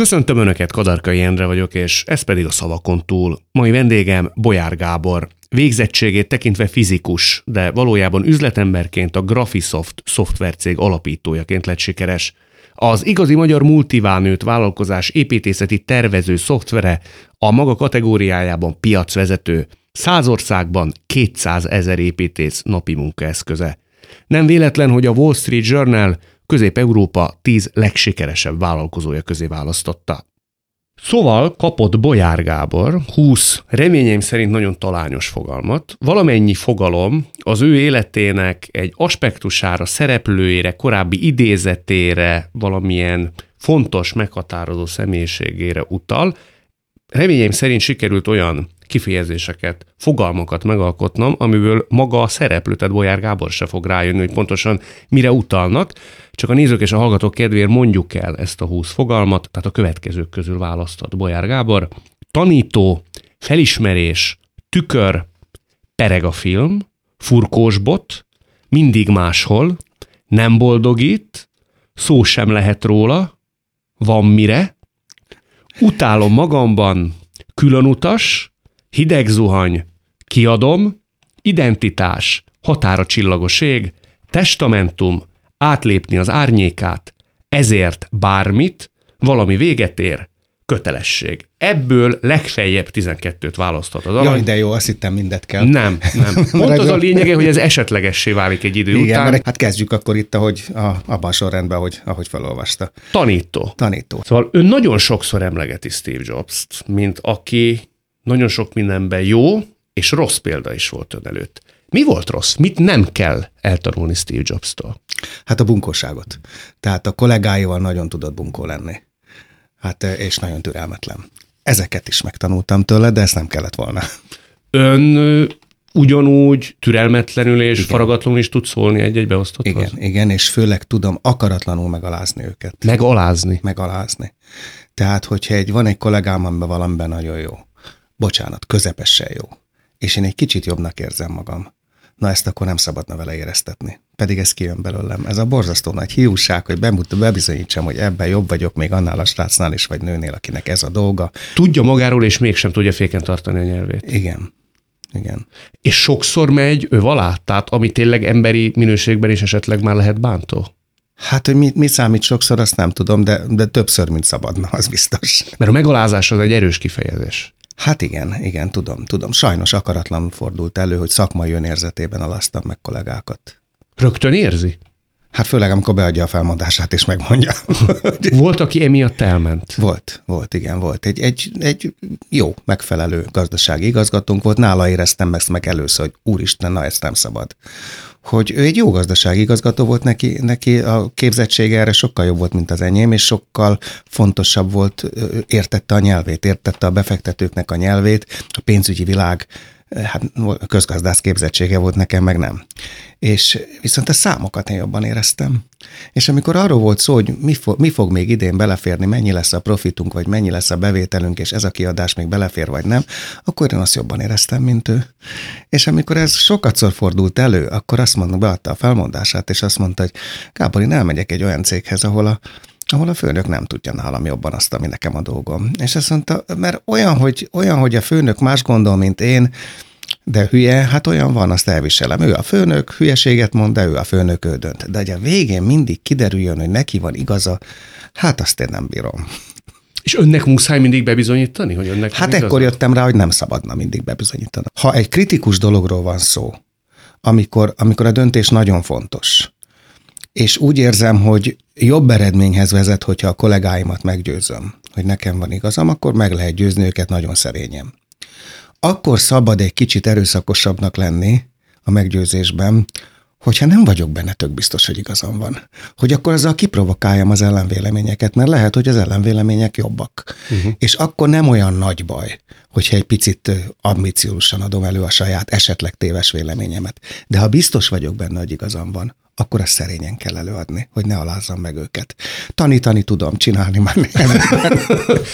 Köszöntöm Önöket, Kadarkai Endre vagyok, és ez pedig a szavakon túl. Mai vendégem Bolyár Gábor. Végzettségét tekintve fizikus, de valójában üzletemberként a Graphisoft szoftvercég alapítójaként lett sikeres. Az igazi magyar multivánőt vállalkozás építészeti tervező szoftvere a maga kategóriájában piacvezető, száz országban 200 ezer építész napi munkaeszköze. Nem véletlen, hogy a Wall Street Journal Közép-Európa 10 legsikeresebb vállalkozója közé választotta. Szóval kapott Bolyár Gábor 20 reményeim szerint nagyon talányos fogalmat. Valamennyi fogalom az ő életének egy aspektusára, szereplőjére, korábbi idézetére, valamilyen fontos, meghatározó személyiségére utal. Reményeim szerint sikerült olyan kifejezéseket, fogalmakat megalkotnom, amiből maga a szereplő, tehát Bolyár Gábor se fog rájönni, hogy pontosan mire utalnak, csak a nézők és a hallgatók kedvéért mondjuk el ezt a húsz fogalmat, tehát a következők közül választott Bolyár Gábor. Tanító, felismerés, tükör, pereg a film, furkósbot, mindig máshol, nem boldogít, szó sem lehet róla, van mire, utálom magamban, különutas, hideg zuhany, kiadom, identitás, határa csillagoség, testamentum, átlépni az árnyékát, ezért bármit, valami véget ér, kötelesség. Ebből legfeljebb 12-t választhat az alany. Jaj, de jó, azt hittem mindet kell. Nem, nem. Pont az a lényege, hogy ez esetlegessé válik egy idő Igen, után. Mert hát kezdjük akkor itt, ahogy a, abban a sorrendben, ahogy, ahogy felolvasta. Tanító. Tanító. Szóval ő nagyon sokszor emlegeti Steve Jobs-t, mint aki nagyon sok mindenben jó, és rossz példa is volt ön előtt. Mi volt rossz? Mit nem kell eltanulni Steve Jobs-tól? Hát a bunkóságot. Tehát a kollégáival nagyon tudott bunkó lenni. Hát, és nagyon türelmetlen. Ezeket is megtanultam tőle, de ezt nem kellett volna. Ön ugyanúgy türelmetlenül és igen. faragatlanul is tud szólni egy-egy beosztott? Igen, igen, és főleg tudom akaratlanul megalázni őket. Megalázni? Megalázni. Tehát, hogyha egy, van egy kollégám, amiben valamiben nagyon jó, bocsánat, közepesen jó, és én egy kicsit jobbnak érzem magam, na ezt akkor nem szabadna vele éreztetni. Pedig ez kijön belőlem. Ez a borzasztó nagy hiúság, hogy bemut, bebizonyítsam, hogy ebben jobb vagyok még annál a srácnál is, vagy nőnél, akinek ez a dolga. Tudja magáról, és mégsem tudja féken tartani a nyelvét. Igen. Igen. És sokszor megy ő alá? Tehát ami tényleg emberi minőségben is esetleg már lehet bántó? Hát, hogy mi, mi számít sokszor, azt nem tudom, de, de többször, mint szabadna, az biztos. Mert a megalázás az egy erős kifejezés. Hát igen, igen, tudom, tudom. Sajnos akaratlan fordult elő, hogy szakmai önérzetében alasztam meg kollégákat. Rögtön érzi? Hát főleg, amikor beadja a felmondását és megmondja. volt, aki emiatt elment? Volt, volt, igen, volt. Egy, egy, egy jó, megfelelő gazdasági igazgatónk volt. Nála éreztem ezt meg először, hogy úristen, na ezt nem szabad hogy ő egy jó gazdasági igazgató volt, neki, neki a képzettsége erre sokkal jobb volt, mint az enyém, és sokkal fontosabb volt, értette a nyelvét, értette a befektetőknek a nyelvét, a pénzügyi világ hát közgazdász képzettsége volt nekem, meg nem. És viszont a számokat én jobban éreztem. És amikor arról volt szó, hogy mi fog, mi fog még idén beleférni, mennyi lesz a profitunk, vagy mennyi lesz a bevételünk, és ez a kiadás még belefér, vagy nem, akkor én azt jobban éreztem, mint ő. És amikor ez sokatszor fordult elő, akkor azt mondom, beadta a felmondását, és azt mondta, hogy Gábor, én elmegyek egy olyan céghez, ahol a ahol a főnök nem tudja nálam jobban azt, ami nekem a dolgom. És azt mondta, mert olyan, hogy, olyan, hogy a főnök más gondol, mint én, de hülye, hát olyan van, azt elviselem. Ő a főnök, hülyeséget mond, de ő a főnök, ő dönt. De hogy a végén mindig kiderüljön, hogy neki van igaza, hát azt én nem bírom. És önnek muszáj mindig bebizonyítani, hogy önnek Hát ekkor igaza? jöttem rá, hogy nem szabadna mindig bebizonyítani. Ha egy kritikus dologról van szó, amikor, amikor a döntés nagyon fontos, és úgy érzem, hogy jobb eredményhez vezet, hogyha a kollégáimat meggyőzöm, hogy nekem van igazam, akkor meg lehet győzni őket nagyon szerényen. Akkor szabad egy kicsit erőszakosabbnak lenni a meggyőzésben, hogyha nem vagyok benne tök biztos, hogy igazam van. Hogy akkor azzal kiprovokáljam az ellenvéleményeket, mert lehet, hogy az ellenvélemények jobbak. Uh-huh. És akkor nem olyan nagy baj, hogyha egy picit ambiciósan adom elő a saját esetleg téves véleményemet. De ha biztos vagyok benne, hogy igazam van, akkor azt szerényen kell előadni, hogy ne alázzam meg őket. Tanítani tudom, csinálni már nem.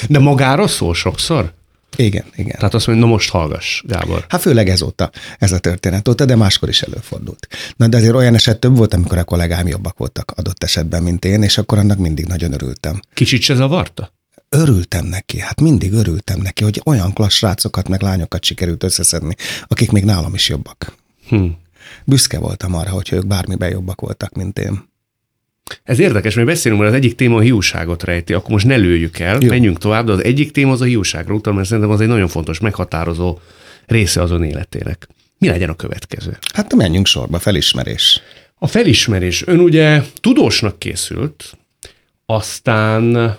De magára szól sokszor? Igen, igen. Tehát azt mondja, na most hallgass, Gábor. Hát főleg ezóta, ez a történet óta, de máskor is előfordult. Na de azért olyan eset több volt, amikor a kollégám jobbak voltak adott esetben, mint én, és akkor annak mindig nagyon örültem. Kicsit se zavarta? örültem neki, hát mindig örültem neki, hogy olyan klassz srácokat meg lányokat sikerült összeszedni, akik még nálam is jobbak. Hm. Büszke voltam arra, hogy ők bármiben jobbak voltak, mint én. Ez érdekes, mert beszélünk, mert az egyik téma a hiúságot rejti, akkor most ne lőjük el, Jó. menjünk tovább, de az egyik téma az a hiúságra utal, mert szerintem az egy nagyon fontos, meghatározó része azon életének. Mi legyen a következő? Hát menjünk sorba, felismerés. A felismerés. Ön ugye tudósnak készült, aztán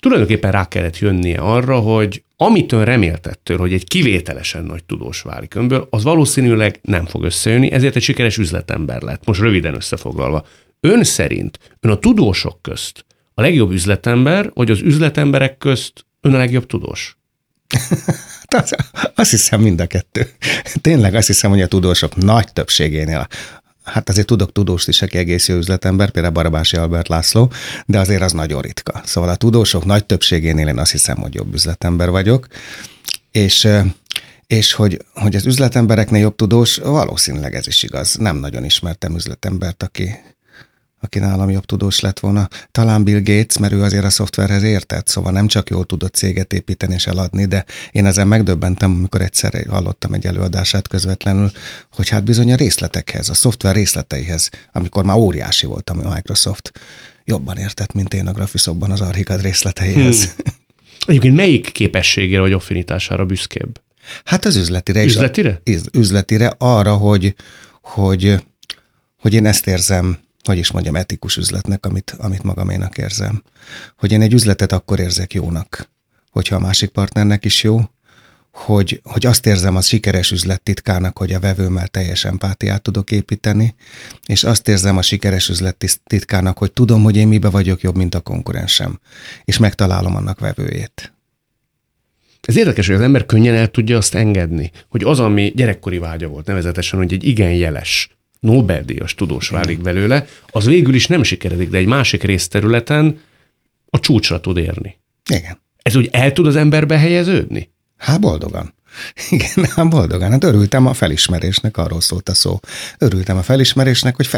tulajdonképpen rá kellett jönnie arra, hogy amit ön reméltettől, hogy egy kivételesen nagy tudós válik önből, az valószínűleg nem fog összejönni, ezért egy sikeres üzletember lett. Most röviden összefoglalva. Ön szerint, ön a tudósok közt a legjobb üzletember, vagy az üzletemberek közt ön a legjobb tudós? Azt hiszem mind a kettő. Tényleg azt hiszem, hogy a tudósok nagy többségénél Hát azért tudok tudóst is, aki egész jó üzletember, például Barabási Albert László, de azért az nagyon ritka. Szóval a tudósok nagy többségénél én azt hiszem, hogy jobb üzletember vagyok, és és hogy, hogy az üzletembereknél jobb tudós, valószínűleg ez is igaz. Nem nagyon ismertem üzletembert, aki, aki nálam jobb tudós lett volna. Talán Bill Gates, mert ő azért a szoftverhez értett, szóval nem csak jól tudott céget építeni és eladni, de én ezen megdöbbentem, amikor egyszer hallottam egy előadását közvetlenül, hogy hát bizony a részletekhez, a szoftver részleteihez, amikor már óriási voltam a Microsoft, jobban értett, mint én a Graphisoftban az Archicad részleteihez. Hmm. Egyébként melyik képességére vagy affinitására büszkébb? Hát az üzletire. Üzletire? Is, üzletire arra, hogy, hogy, hogy én ezt érzem hogy is mondjam, etikus üzletnek, amit, amit magaménak érzem. Hogy én egy üzletet akkor érzek jónak, hogyha a másik partnernek is jó, hogy, hogy azt érzem az sikeres üzlet titkának, hogy a vevőmmel teljes empátiát tudok építeni, és azt érzem a sikeres üzlet titkának, hogy tudom, hogy én mibe vagyok jobb, mint a konkurensem, és megtalálom annak vevőjét. Ez érdekes, hogy az ember könnyen el tudja azt engedni, hogy az, ami gyerekkori vágya volt, nevezetesen, hogy egy igen jeles, Nobel-díjas tudós válik belőle, az végül is nem sikeredik, de egy másik részterületen a csúcsra tud érni. Igen. Ez úgy el tud az emberbe helyeződni? Hát boldogan. Igen, hát boldogan. Hát örültem a felismerésnek, arról szólt a szó. Örültem a felismerésnek, hogy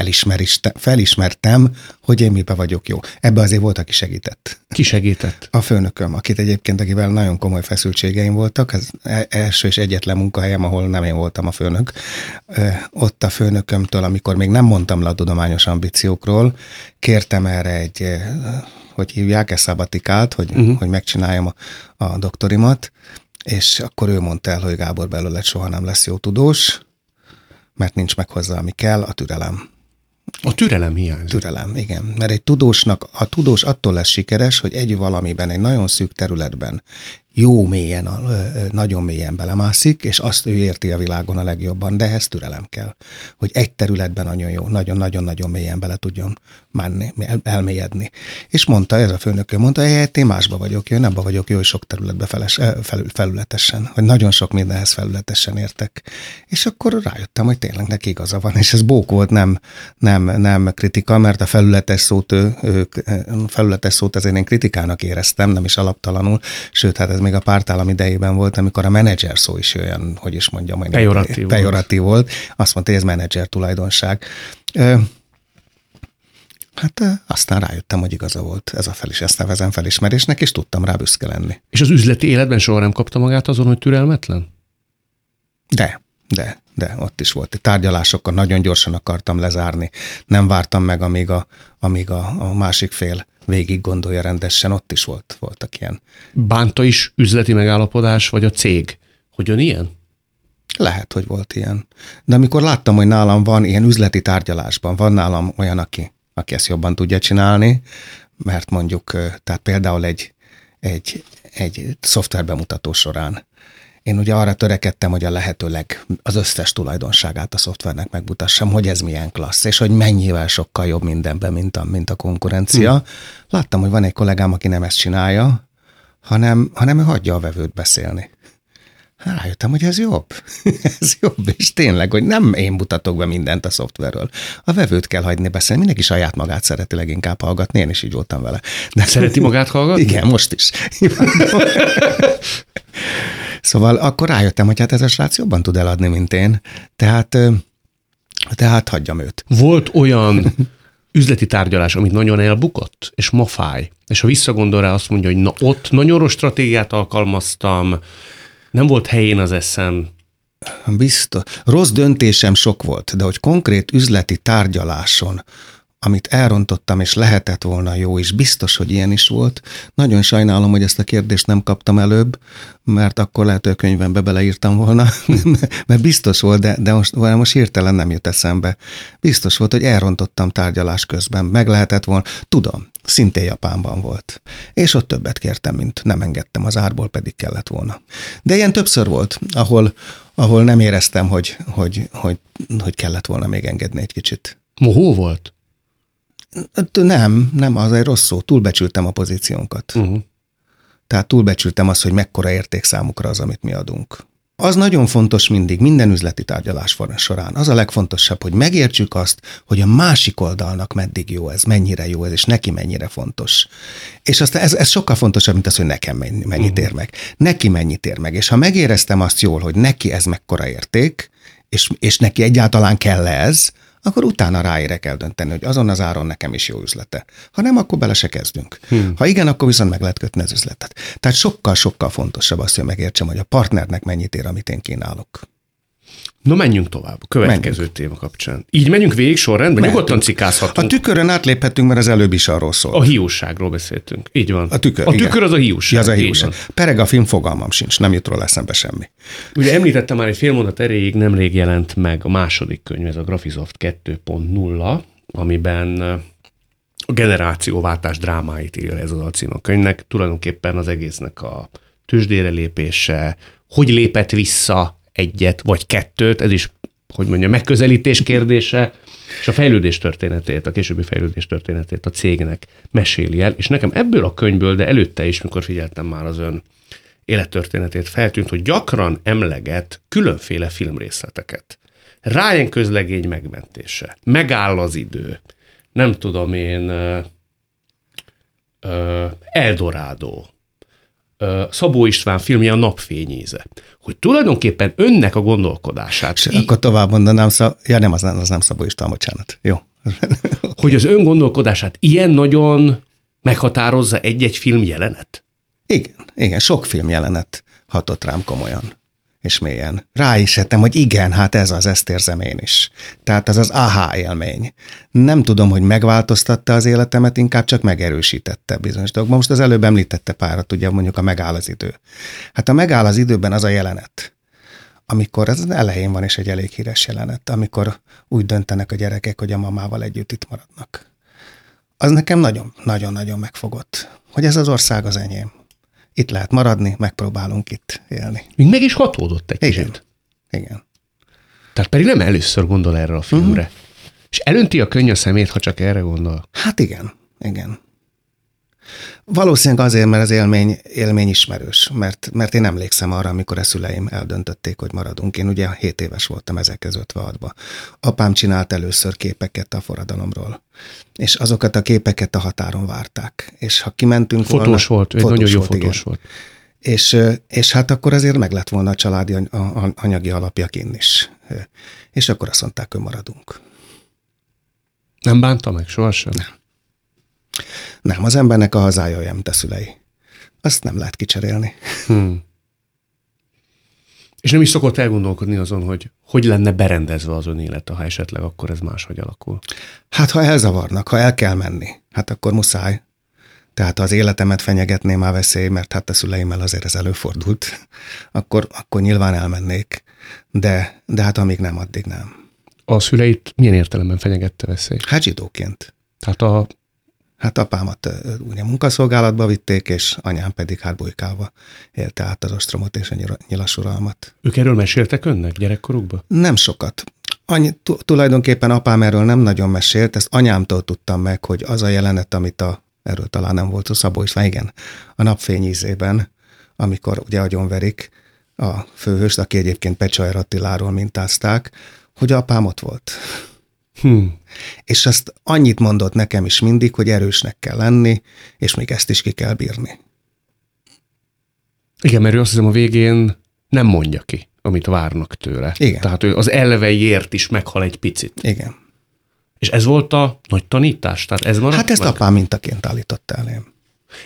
felismertem, hogy én mibe vagyok jó. Ebbe azért volt, aki segített. Ki segített? A főnököm, akit egyébként, akivel nagyon komoly feszültségeim voltak. Ez e- első és egyetlen munkahelyem, ahol nem én voltam a főnök. Ott a főnökömtől, amikor még nem mondtam le a tudományos ambíciókról, kértem erre egy hogy hívják, ezt szabatikát, hogy, uh-huh. hogy megcsináljam a, a doktorimat, és akkor ő mondta el, hogy Gábor belőle soha nem lesz jó tudós, mert nincs meg hozzá, ami kell, a türelem. A türelem hiányzik. Türelem, igen. Mert egy tudósnak, a tudós attól lesz sikeres, hogy egy valamiben, egy nagyon szűk területben jó mélyen, nagyon mélyen belemászik, és azt ő érti a világon a legjobban, de ehhez türelem kell, hogy egy területben nagyon jó, nagyon-nagyon-nagyon mélyen bele tudjon menni, elmélyedni. És mondta, ez a főnök, mondta, hogy hát én másba vagyok jó, én abba vagyok jó, sok területbe feles, felül, felületesen, hogy nagyon sok mindenhez felületesen értek. És akkor rájöttem, hogy tényleg neki igaza van, és ez bók volt, nem, nem, nem kritika, mert a felületes szót, ő, ő, felületes szót ezért én kritikának éreztem, nem is alaptalanul, sőt, hát ez még a pártállam idejében volt, amikor a menedzser szó is olyan, hogy is mondjam, hogy pejoratív, pejoratív volt. volt. Azt mondta, hogy ez menedzser tulajdonság. Hát aztán rájöttem, hogy igaza volt. Ez a fel is, ezt nevezem felismerésnek, és tudtam rá büszke lenni. És az üzleti életben soha nem kapta magát azon, hogy türelmetlen? De, de, de ott is volt. Tárgyalásokkal nagyon gyorsan akartam lezárni. Nem vártam meg, amíg a, amíg a, a másik fél végig gondolja rendesen, ott is volt, voltak ilyen. Bánta is üzleti megállapodás, vagy a cég, hogy ön ilyen? Lehet, hogy volt ilyen. De amikor láttam, hogy nálam van ilyen üzleti tárgyalásban, van nálam olyan, aki, aki ezt jobban tudja csinálni, mert mondjuk, tehát például egy, egy, egy szoftverbemutató során én ugye arra törekedtem, hogy a lehetőleg az összes tulajdonságát a szoftvernek megmutassam, hogy ez milyen klassz, és hogy mennyivel sokkal jobb mindenben, mint a, mint a konkurencia. Hmm. Láttam, hogy van egy kollégám, aki nem ezt csinálja, hanem, hanem ő hagyja a vevőt beszélni. Hát rájöttem, hogy ez jobb. ez jobb, és tényleg, hogy nem én mutatok be mindent a szoftverről. A vevőt kell hagyni beszélni, mindenki saját magát szereti leginkább hallgatni, én is így voltam vele. De Szereti magát hallgatni? Igen, most is. Szóval akkor rájöttem, hogy hát ez a srác jobban tud eladni, mint én. Tehát, tehát hagyjam őt. Volt olyan üzleti tárgyalás, amit nagyon elbukott, és ma fáj, és ha visszagondol rá, azt mondja, hogy na ott nagyon rossz stratégiát alkalmaztam, nem volt helyén az eszem. Biztos. Rossz döntésem sok volt, de hogy konkrét üzleti tárgyaláson amit elrontottam, és lehetett volna jó, és biztos, hogy ilyen is volt. Nagyon sajnálom, hogy ezt a kérdést nem kaptam előbb, mert akkor lehet, hogy a könyvembe beleírtam volna, mert biztos volt, de, de most, most hirtelen nem jut eszembe. Biztos volt, hogy elrontottam tárgyalás közben, meg lehetett volna. Tudom, szintén Japánban volt. És ott többet kértem, mint nem engedtem az árból, pedig kellett volna. De ilyen többször volt, ahol, ahol nem éreztem, hogy, hogy, hogy, hogy kellett volna még engedni egy kicsit. Mohó volt? Nem, nem, az egy rossz szó. Túlbecsültem a pozíciónkat. Uh-huh. Tehát túlbecsültem azt, hogy mekkora érték számukra az, amit mi adunk. Az nagyon fontos mindig, minden üzleti tárgyalás során. Az a legfontosabb, hogy megértsük azt, hogy a másik oldalnak meddig jó ez, mennyire jó ez, és neki mennyire fontos. És aztán ez, ez sokkal fontosabb, mint az, hogy nekem mennyit uh-huh. ér meg. Neki mennyit ér meg. És ha megéreztem azt jól, hogy neki ez mekkora érték, és, és neki egyáltalán kell ez, akkor utána ráérek eldönteni, hogy azon az áron nekem is jó üzlete. Ha nem, akkor bele se kezdünk. Hmm. Ha igen, akkor viszont meg lehet kötni az üzletet. Tehát sokkal-sokkal fontosabb azt, hogy megértsem, hogy a partnernek mennyit ér, amit én kínálok. No, menjünk tovább. A következő menjünk. téma kapcsán. Így menjünk végig sorrendben, Mentünk. nyugodtan cikázhatunk. A tükörön átléphetünk, mert az előbb is arról szól. A hiúságról beszéltünk. Így van. A tükör, a tükör igen. az a hiúság. Ja, az a hiúság. Pereg a film fogalmam sincs, nem jut róla eszembe semmi. Ugye említettem már egy fél mondat erejéig, nemrég jelent meg a második könyv, ez a Graphisoft 2.0, amiben a generációváltás drámáit ír ez az a cím a könyvnek. Tulajdonképpen az egésznek a tőzsdére lépése, hogy lépett vissza egyet vagy kettőt, ez is, hogy mondja, megközelítés kérdése, és a fejlődés történetét, a későbbi fejlődés történetét a cégnek meséli el, és nekem ebből a könyvből, de előtte is, mikor figyeltem már az ön élettörténetét, feltűnt, hogy gyakran emleget különféle filmrészleteket. Ryan közlegény megmentése, megáll az idő, nem tudom én, Eldorado, Szabó István filmje a napfényéze, hogy tulajdonképpen önnek a gondolkodását. És í- akkor tovább mondanám, szab... ja nem, az nem, az nem Szabó István, bocsánat. Jó. hogy az ön gondolkodását ilyen nagyon meghatározza egy-egy film jelenet? Igen, igen, sok film jelenet hatott rám komolyan és mélyen. Rá is ettem, hogy igen, hát ez az, ezt érzem én is. Tehát az az aha élmény. Nem tudom, hogy megváltoztatta az életemet, inkább csak megerősítette bizonyos dolgok. Most az előbb említette párat, ugye mondjuk a megáll az idő. Hát a megáll az időben az a jelenet, amikor az elején van, és egy elég híres jelenet, amikor úgy döntenek a gyerekek, hogy a mamával együtt itt maradnak. Az nekem nagyon-nagyon-nagyon megfogott, hogy ez az ország az enyém itt lehet maradni, megpróbálunk itt élni. Még meg is hatódott egy Igen. kicsit. Igen. Tehát pedig nem először gondol erre a filmre. Uh-huh. És elönti a könny a szemét, ha csak erre gondol. Hát igen, igen. Valószínűleg azért, mert az élmény, élmény ismerős, mert, mert én emlékszem arra, amikor a szüleim eldöntötték, hogy maradunk. Én ugye 7 éves voltam 1956-ban. Apám csinált először képeket a forradalomról, és azokat a képeket a határon várták. És ha kimentünk fotós volna... volt, egy nagyon jó volt, fotós igen. volt. És, és hát akkor azért meg lett volna a családi anyagi alapja kinn is. És akkor azt mondták, hogy maradunk. Nem bánta meg sohasem? Nem. Nem, az embernek a hazája olyan, mint a szülei. Azt nem lehet kicserélni. Hmm. És nem is szokott elgondolkodni azon, hogy hogy lenne berendezve az ön élete, ha esetleg akkor ez máshogy alakul? Hát, ha elzavarnak, ha el kell menni, hát akkor muszáj. Tehát ha az életemet fenyegetné már veszély, mert hát a szüleimmel azért ez előfordult, akkor, akkor nyilván elmennék. De, de hát amíg nem, addig nem. A szüleit milyen értelemben fenyegette veszély? Hát zsidóként. Tehát a Hát apámat ugye munkaszolgálatba vitték, és anyám pedig hát bujkálva élte át az ostromot és a nyilasuralmat. Ők erről meséltek önnek gyerekkorukban? Nem sokat. Annyi, tulajdonképpen apám erről nem nagyon mesélt, ezt anyámtól tudtam meg, hogy az a jelenet, amit a, erről talán nem volt a Szabó István, igen, a napfény ízében, amikor ugye agyonverik a főhőst, aki egyébként Pecsajr Attiláról mintázták, hogy apám ott volt. Hmm. És azt annyit mondott nekem is mindig, hogy erősnek kell lenni, és még ezt is ki kell bírni. Igen, mert ő azt hiszem a végén nem mondja ki, amit várnak tőle. Igen. Tehát ő az elveiért is meghal egy picit. Igen. És ez volt a nagy tanítás? Tehát ez maradt Hát ezt meg? apám mintaként állította elém.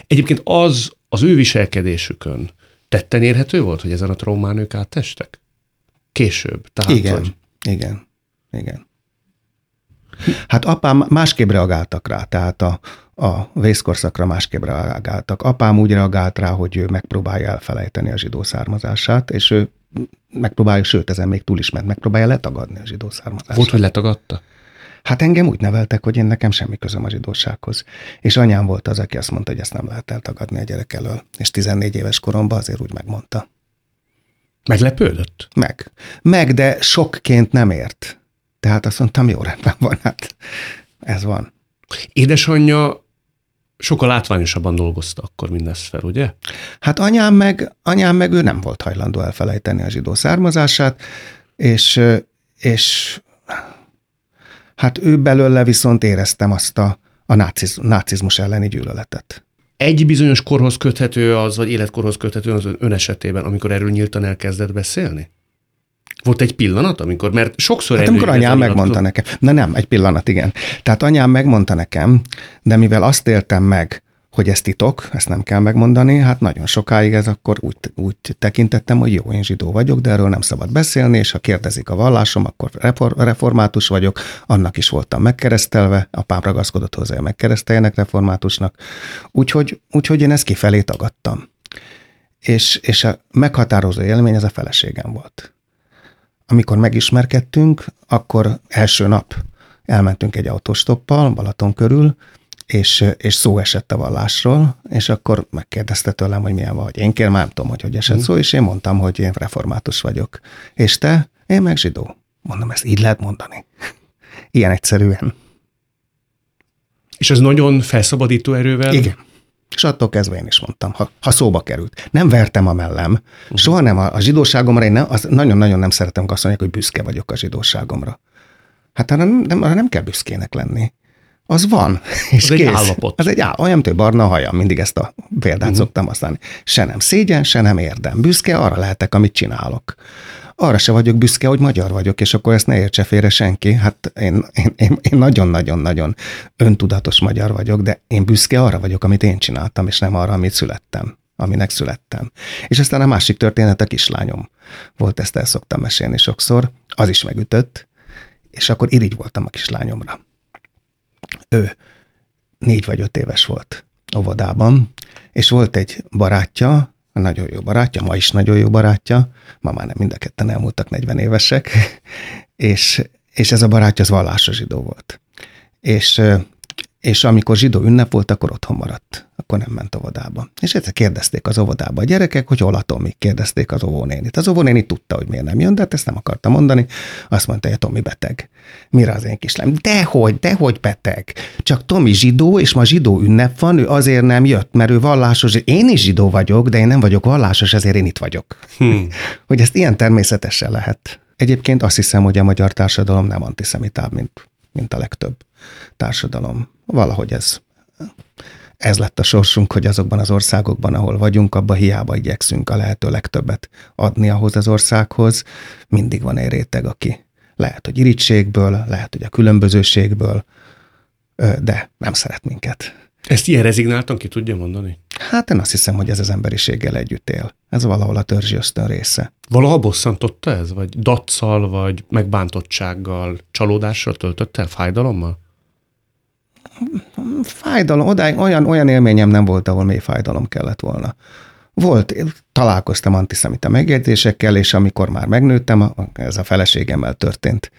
Egyébként az az ő viselkedésükön tetten érhető volt, hogy ezen a traumán ők áttestek? Később. Tehát, Igen, Hogy, igen, igen. Hát apám másképp reagáltak rá, tehát a, a vészkorszakra másképp reagáltak. Apám úgy reagált rá, hogy ő megpróbálja elfelejteni a zsidó származását, és ő megpróbálja, sőt, ezen még túl is ment, megpróbálja letagadni a zsidó származását. volt, hogy letagadta? Hát engem úgy neveltek, hogy én nekem semmi közöm a zsidósághoz. És anyám volt az, aki azt mondta, hogy ezt nem lehet eltagadni a gyerek elől. És 14 éves koromban azért úgy megmondta. Meglepődött? Meg. Meg, de sokként nem ért. Tehát azt mondtam, jó rendben van, hát ez van. Édesanyja sokkal látványosabban dolgozta akkor mindezt fel, ugye? Hát anyám meg, anyám meg ő nem volt hajlandó elfelejteni a zsidó származását, és, és hát ő belőle viszont éreztem azt a, a náciz, nácizmus elleni gyűlöletet. Egy bizonyos korhoz köthető az, vagy életkorhoz köthető az ön esetében, amikor erről nyíltan elkezdett beszélni? Volt egy pillanat, amikor, mert sokszor Hát amikor anyám megmondta nekem, na nem, egy pillanat, igen. Tehát anyám megmondta nekem, de mivel azt éltem meg, hogy ez titok, ezt nem kell megmondani, hát nagyon sokáig ez akkor úgy, úgy tekintettem, hogy jó, én zsidó vagyok, de erről nem szabad beszélni, és ha kérdezik a vallásom, akkor református vagyok, annak is voltam megkeresztelve, apám ragaszkodott hozzá, hogy megkereszteljenek reformátusnak, úgyhogy, úgyhogy én ezt kifelé tagadtam. És, és a meghatározó élmény ez a feleségem volt. Amikor megismerkedtünk, akkor első nap elmentünk egy autostoppal Balaton körül, és, és szó esett a vallásról, és akkor megkérdezte tőlem, hogy milyen vagy. Én kérem, nem tudom, hogy hogy esett mm. szó, és én mondtam, hogy én református vagyok. És te? Én meg zsidó. Mondom, ezt így lehet mondani. Ilyen egyszerűen. És ez nagyon felszabadító erővel? Igen. És attól kezdve én is mondtam, ha, ha szóba került. Nem vertem a mellem. Soha nem a, a zsidóságomra, én ne, nagyon-nagyon nem szeretem azt mondani, hogy büszke vagyok a zsidóságomra. Hát arra nem, nem, arra nem kell büszkének lenni. Az van. És az kész. egy állapot. Az egy áll, olyan, mint barna haja, mindig ezt a példát uh-huh. szoktam használni. Se nem szégyen, se nem érdem. Büszke arra lehetek, amit csinálok. Arra se vagyok büszke, hogy magyar vagyok, és akkor ezt ne értse félre senki. Hát én, nagyon-nagyon-nagyon öntudatos magyar vagyok, de én büszke arra vagyok, amit én csináltam, és nem arra, amit születtem aminek születtem. És aztán a másik történet a kislányom volt, ezt el szoktam mesélni sokszor, az is megütött, és akkor irigy voltam a kislányomra ő négy vagy öt éves volt óvodában, és volt egy barátja, nagyon jó barátja, ma is nagyon jó barátja, ma már nem mind a ketten elmúltak 40 évesek, és, és ez a barátja az vallásos zsidó volt. És, és amikor zsidó ünnep volt, akkor otthon maradt akkor nem ment óvodába. És egyszer kérdezték az óvodába a gyerekek, hogy hol a Tomi, kérdezték az óvónénit. Az óvónéni tudta, hogy miért nem jön, de hát ezt nem akarta mondani. Azt mondta, hogy a Tomi beteg. Mire az én kislányom? Dehogy, dehogy beteg. Csak Tomi zsidó, és ma zsidó ünnep van, ő azért nem jött, mert ő vallásos. Én is zsidó vagyok, de én nem vagyok vallásos, ezért én itt vagyok. Hmm. hogy ezt ilyen természetesen lehet. Egyébként azt hiszem, hogy a magyar társadalom nem antiszemitább, mint, mint a legtöbb társadalom. Valahogy ez ez lett a sorsunk, hogy azokban az országokban, ahol vagyunk, abban hiába igyekszünk a lehető legtöbbet adni ahhoz az országhoz. Mindig van egy réteg, aki lehet, hogy irítségből, lehet, hogy a különbözőségből, de nem szeret minket. Ezt ilyen rezignáltan ki tudja mondani? Hát én azt hiszem, hogy ez az emberiséggel együtt él. Ez valahol a törzsi ösztön része. Valaha bosszantotta ez? Vagy daccal, vagy megbántottsággal, csalódással töltött el, fájdalommal? Fájdalom, odáig olyan, olyan élményem nem volt, ahol mély fájdalom kellett volna. Volt, találkoztam antiszemita megjegyzésekkel, és amikor már megnőttem, ez a feleségemmel történt,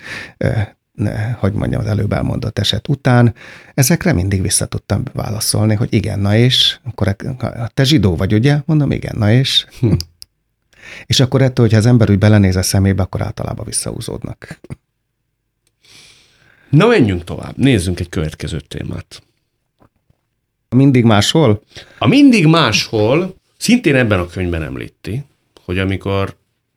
hogy mondjam, az előbb elmondott eset után, ezekre mindig vissza tudtam válaszolni, hogy igen, na és, akkor te zsidó vagy, ugye? Mondom, igen, na és. Hm. És akkor ettől, hogyha az ember úgy belenéz a szemébe, akkor általában visszahúzódnak. Na, menjünk tovább. Nézzünk egy következő témát. Mindig máshol? A mindig máshol szintén ebben a könyvben említi, hogy amikor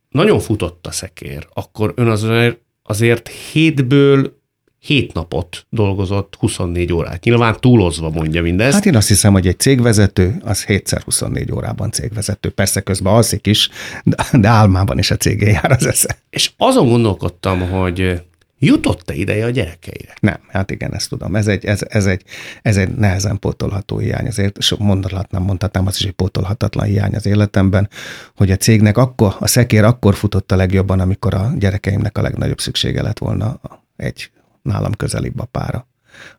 nagyon futott a szekér, akkor ön azért, azért hétből hét napot dolgozott 24 órát. Nyilván túlozva mondja mindezt. Hát én azt hiszem, hogy egy cégvezető az 7 24 órában cégvezető. Persze közben alszik is, de, de álmában is a cégé jár az esze. És azon gondolkodtam, hogy Jutott-e ideje a gyerekeire? Nem, hát igen, ezt tudom. Ez egy, ez, ez egy, ez egy nehezen pótolható hiány. Azért sok mondatlan, mondhatnám azt is, hogy pótolhatatlan hiány az életemben, hogy a cégnek akkor, a szekér akkor futott a legjobban, amikor a gyerekeimnek a legnagyobb szüksége lett volna egy nálam közelibb apára,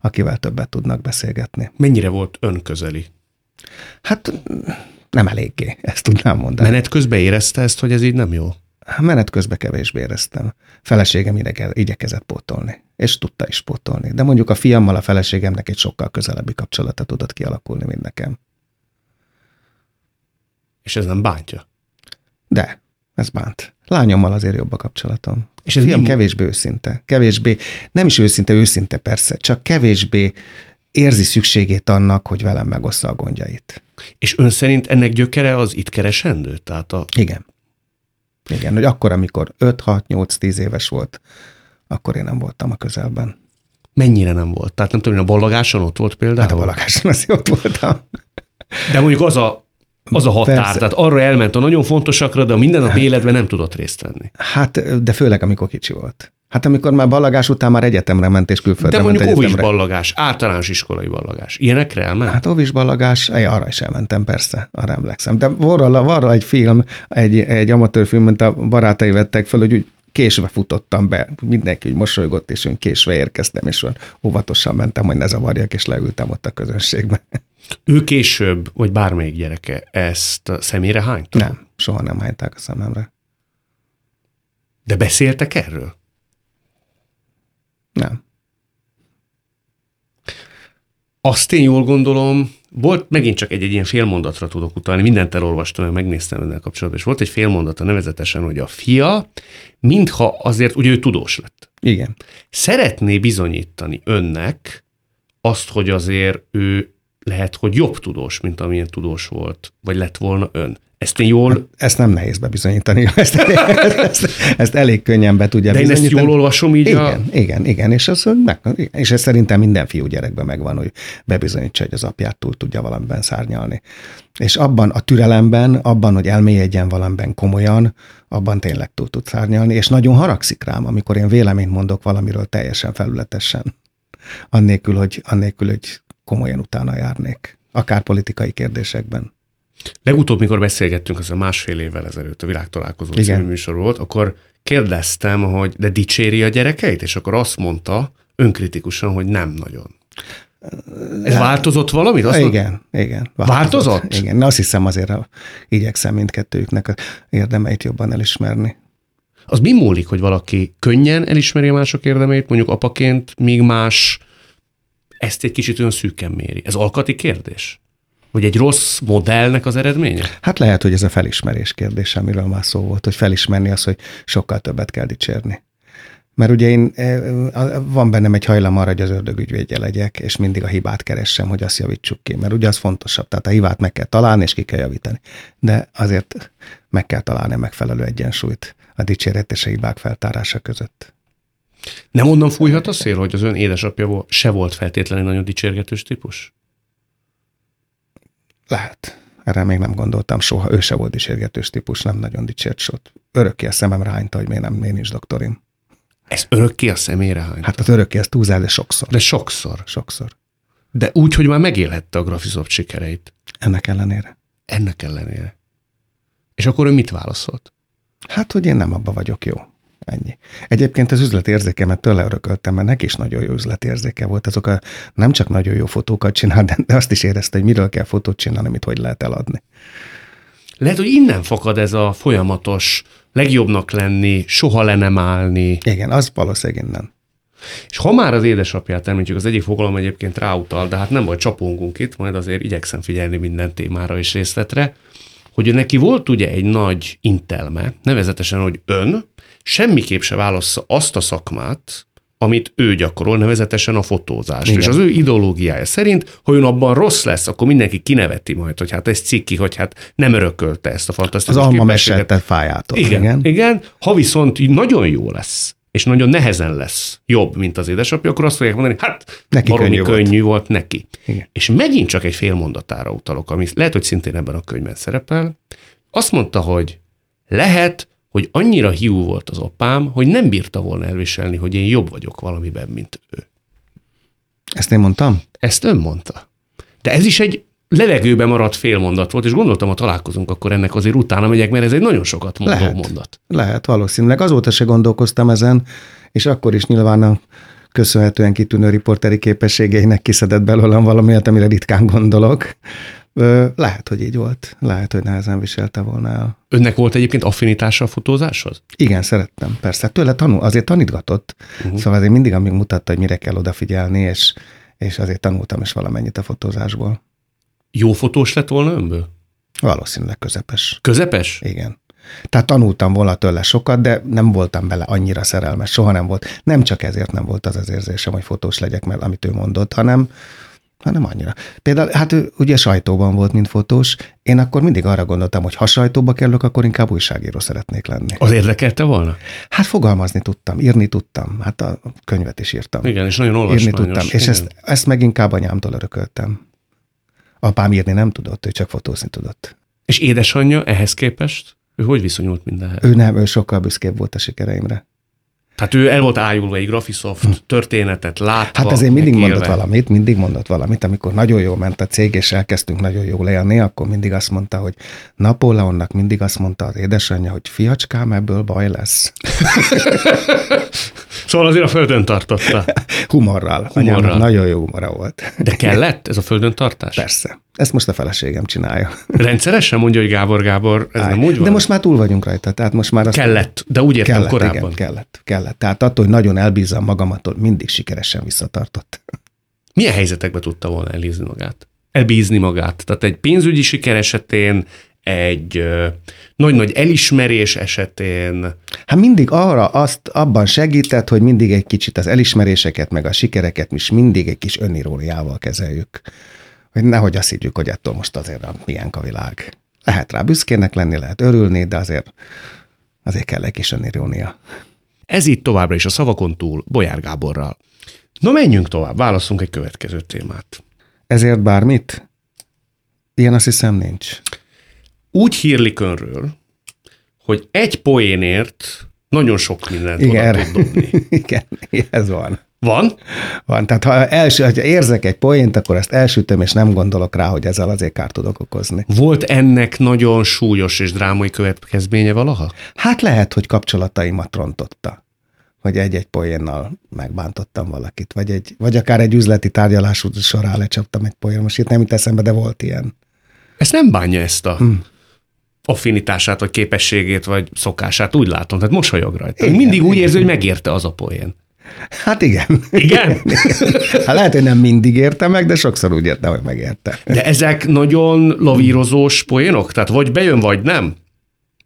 akivel többet tudnak beszélgetni. Mennyire volt önközeli? Hát nem eléggé, ezt tudnám mondani. Menet közben érezte ezt, hogy ez így nem jó? Menet közben kevésbé éreztem. Feleségem idege, igyekezett pótolni, és tudta is pótolni. De mondjuk a fiammal a feleségemnek egy sokkal közelebbi kapcsolata tudott kialakulni, mint nekem. És ez nem bántja? De, ez bánt. Lányommal azért jobb a kapcsolatom. És ez fiam mi... kevésbé őszinte. Kevésbé, nem is őszinte, őszinte persze, csak kevésbé érzi szükségét annak, hogy velem megossza a gondjait. És ön szerint ennek gyökere az itt keresendő? Tehát a... Igen. Igen, hogy akkor, amikor 5, 6, 8, 10 éves volt, akkor én nem voltam a közelben. Mennyire nem volt? Tehát nem tudom, a ballagáson ott volt például? Hát a ballagáson az ott voltam. De mondjuk az a, az a határ, Persze. tehát arra elment a nagyon fontosakra, de a mindennap hát, életben nem tudott részt venni. Hát, de főleg, amikor kicsi volt. Hát amikor már ballagás után már egyetemre ment és külföldre De mondjuk ment óvis ballagás, általános iskolai ballagás. Ilyenekre elment? Hát óvis ballagás, én arra is elmentem persze, arra emlékszem. De van arra egy film, egy, egy amatőrfilm, mint a barátai vettek fel, hogy úgy késve futottam be, mindenki úgy mosolygott, és én késve érkeztem, és óvatosan mentem, hogy ne zavarjak, és leültem ott a közönségben. Ő később, vagy bármelyik gyereke ezt a személyre hányta? Nem, soha nem hányták a szememre. De beszéltek erről? Nem. Azt én jól gondolom, volt megint csak egy-egy ilyen félmondatra tudok utalni, mindent elolvastam, meg megnéztem ennek kapcsolatban, és volt egy félmondata nevezetesen, hogy a fia, mintha azért, ugye ő tudós lett. Igen. Szeretné bizonyítani önnek azt, hogy azért ő lehet, hogy jobb tudós, mint amilyen tudós volt, vagy lett volna ön. Ezt én jól... Hát ezt nem nehéz bebizonyítani. Ezt, ezt, ezt elég könnyen be tudja De én ezt jól olvasom így igen, a... Igen, igen, és, az, meg, és ez szerintem minden fiú gyerekben megvan, hogy bebizonyítsa, hogy az apját túl tudja valamiben szárnyalni. És abban a türelemben, abban, hogy elmélyedjen valamiben komolyan, abban tényleg túl tud szárnyalni, és nagyon haragszik rám, amikor én véleményt mondok valamiről teljesen felületesen, annélkül, hogy, annélkül, hogy komolyan utána járnék, akár politikai kérdésekben. Legutóbb, mikor beszélgettünk, az a másfél évvel ezelőtt a világtalálkozó című műsor volt, akkor kérdeztem, hogy de dicséri a gyerekeit? És akkor azt mondta önkritikusan, hogy nem nagyon. Ez hát, változott valamit? Azt igen, mond... igen. Változott? változott? Igen, azt hiszem azért igyekszem mindkettőjüknek a érdemeit jobban elismerni. Az mi múlik, hogy valaki könnyen elismeri a mások érdemeit, mondjuk apaként, míg más ezt egy kicsit olyan szűken méri? Ez alkati kérdés? Hogy egy rossz modellnek az eredménye? Hát lehet, hogy ez a felismerés kérdése, amiről már szó volt, hogy felismerni azt, hogy sokkal többet kell dicsérni. Mert ugye én, e, van bennem egy hajlam arra, hogy az ördög ügyvédje legyek, és mindig a hibát keressem, hogy azt javítsuk ki. Mert ugye az fontosabb. Tehát a hibát meg kell találni, és ki kell javítani. De azért meg kell találni a megfelelő egyensúlyt a dicséret és a hibák feltárása között. Nem onnan fújhat a szél, hogy az ön édesapja se volt feltétlenül nagyon dicsérgetős típus? Lehet. Erre még nem gondoltam soha. Ő se volt dicsérgetős típus, nem nagyon dicsért sot. Örökké a szemem rányta, hogy miért nem én is doktorim. Ez örökké a szemére hányta? Hát az örökké, ez túlzál, de sokszor. De sokszor? Sokszor. De úgy, hogy már megélhette a Graphisoft sikereit. Ennek ellenére. Ennek ellenére. És akkor ő mit válaszolt? Hát, hogy én nem abba vagyok jó. Ennyi. Egyébként az üzletérzékemet tőle örököltem, mert neki is nagyon jó üzletérzéke volt. Azok a nem csak nagyon jó fotókat csinál, de azt is érezte, hogy miről kell fotót csinálni, mit hogy lehet eladni. Lehet, hogy innen fakad ez a folyamatos legjobbnak lenni, soha le nem állni. Igen, az valószínűleg innen. És ha már az édesapját említjük, az egyik fogalom egyébként ráutal, de hát nem vagy csapongunk itt, majd azért igyekszem figyelni minden témára és részletre, hogy neki volt ugye egy nagy intelme, nevezetesen, hogy ön semmiképp se válassza azt a szakmát, amit ő gyakorol, nevezetesen a fotózást. Igen. És az ő ideológiája szerint, ha ön abban rossz lesz, akkor mindenki kineveti majd, hogy hát ez cikki, hogy hát nem örökölte ezt a fantasztikus Az alma meselte fájától. Igen, igen. igen. Ha viszont nagyon jó lesz, és nagyon nehezen lesz jobb, mint az édesapja, akkor azt fogják mondani, hát neki könnyű, könnyű volt. volt neki. Igen. És megint csak egy fél mondatára utalok, ami lehet, hogy szintén ebben a könyvben szerepel. Azt mondta, hogy lehet, hogy annyira hiú volt az apám, hogy nem bírta volna elviselni, hogy én jobb vagyok valamiben, mint ő. Ezt én mondtam? Ezt ön mondta. De ez is egy levegőbe maradt félmondat volt, és gondoltam, ha találkozunk, akkor ennek azért utána megyek, mert ez egy nagyon sokat mondó Lehet. mondat. Lehet, valószínűleg. Azóta se gondolkoztam ezen, és akkor is nyilván a köszönhetően kitűnő riporteri képességeinek kiszedett belőlem valamiért, amire ritkán gondolok. Lehet, hogy így volt. Lehet, hogy nehezen viselte volna el. Önnek volt egyébként affinitása a fotózáshoz? Igen, szerettem, persze. Tőle tanul, azért tanítgatott. Uh-huh. Szóval azért mindig, amíg mutatta, hogy mire kell odafigyelni, és, és azért tanultam is valamennyit a fotózásból. Jó fotós lett volna önből? Valószínűleg közepes. Közepes? Igen. Tehát tanultam volna tőle sokat, de nem voltam bele annyira szerelmes, soha nem volt. Nem csak ezért nem volt az az érzésem, hogy fotós legyek, mert amit ő mondott, hanem, hanem annyira. Például, hát ő ugye sajtóban volt, mint fotós, én akkor mindig arra gondoltam, hogy ha sajtóba kerülök, akkor inkább újságíró szeretnék lenni. Az érdekelte volna? Hát fogalmazni tudtam, írni tudtam, hát a könyvet is írtam. Igen, és nagyon írni olvasmányos. tudtam, és ezt, ezt meg inkább anyámtól örököltem. Apám írni nem tudott, ő csak fotózni tudott. És édesanyja ehhez képest? Ő hogy viszonyult mindenhez? Ő nem, ő sokkal büszkébb volt a sikereimre. Tehát ő el volt ájulva egy Graphisoft történetet látva. Hát azért mindig megélve. mondott valamit, mindig mondott valamit. Amikor nagyon jól ment a cég, és elkezdtünk nagyon jól élni, akkor mindig azt mondta, hogy Napóleonnak mindig azt mondta az édesanyja, hogy fiacskám, ebből baj lesz. Szóval azért a földön tartotta. Humorral. Humorral. Anyámnak nagyon jó humora volt. De kellett ez a földön tartás? Persze. Ezt most a feleségem csinálja. Rendszeresen mondja, hogy Gábor, Gábor, ez nem úgy van? De most már túl vagyunk rajta, tehát most már azt Kellett, de úgy értem kellett, korábban. igen, kellett, kellett. Tehát attól, hogy nagyon elbízzam magamattól, mindig sikeresen visszatartott. Milyen helyzetekbe tudta volna elbízni magát? Elbízni magát. Tehát egy pénzügyi siker esetén, egy nagy-nagy elismerés esetén, Hát mindig arra azt abban segített, hogy mindig egy kicsit az elismeréseket, meg a sikereket is mindig egy kis öniróniával kezeljük. Hogy nehogy azt higgyük, hogy ettől most azért a milyen a világ. Lehet rá büszkének lenni, lehet örülni, de azért, azért kell egy kis önirónia. Ez itt továbbra is a szavakon túl Bolyár Gáborral. No, menjünk tovább, válaszunk egy következő témát. Ezért bármit? Ilyen azt hiszem nincs. Úgy hírlik önről, hogy egy poénért nagyon sok mindent Igen, oda tud dobni. Igen, ez van. Van? Van. Tehát ha, első, ha érzek egy poént, akkor ezt elsütöm, és nem gondolok rá, hogy ezzel azért kárt tudok okozni. Volt ennek nagyon súlyos és drámai következménye valaha? Hát lehet, hogy kapcsolataimat rontotta. Hogy egy-egy poénnal megbántottam valakit, vagy, egy, vagy akár egy üzleti tárgyalás során lecsaptam egy poén. Most itt nem jut eszembe, de volt ilyen. Ezt nem bánja ezt a Hmm. affinitását, vagy képességét, vagy szokását, úgy látom. Tehát mosolyog rajta. Igen, Mindig úgy érzi, hogy megérte az a poén. Hát igen. Igen? Hát lehet, hogy nem mindig érte meg, de sokszor úgy érte, hogy megérte. De ezek nagyon lavírozós poénok? Tehát vagy bejön, vagy nem?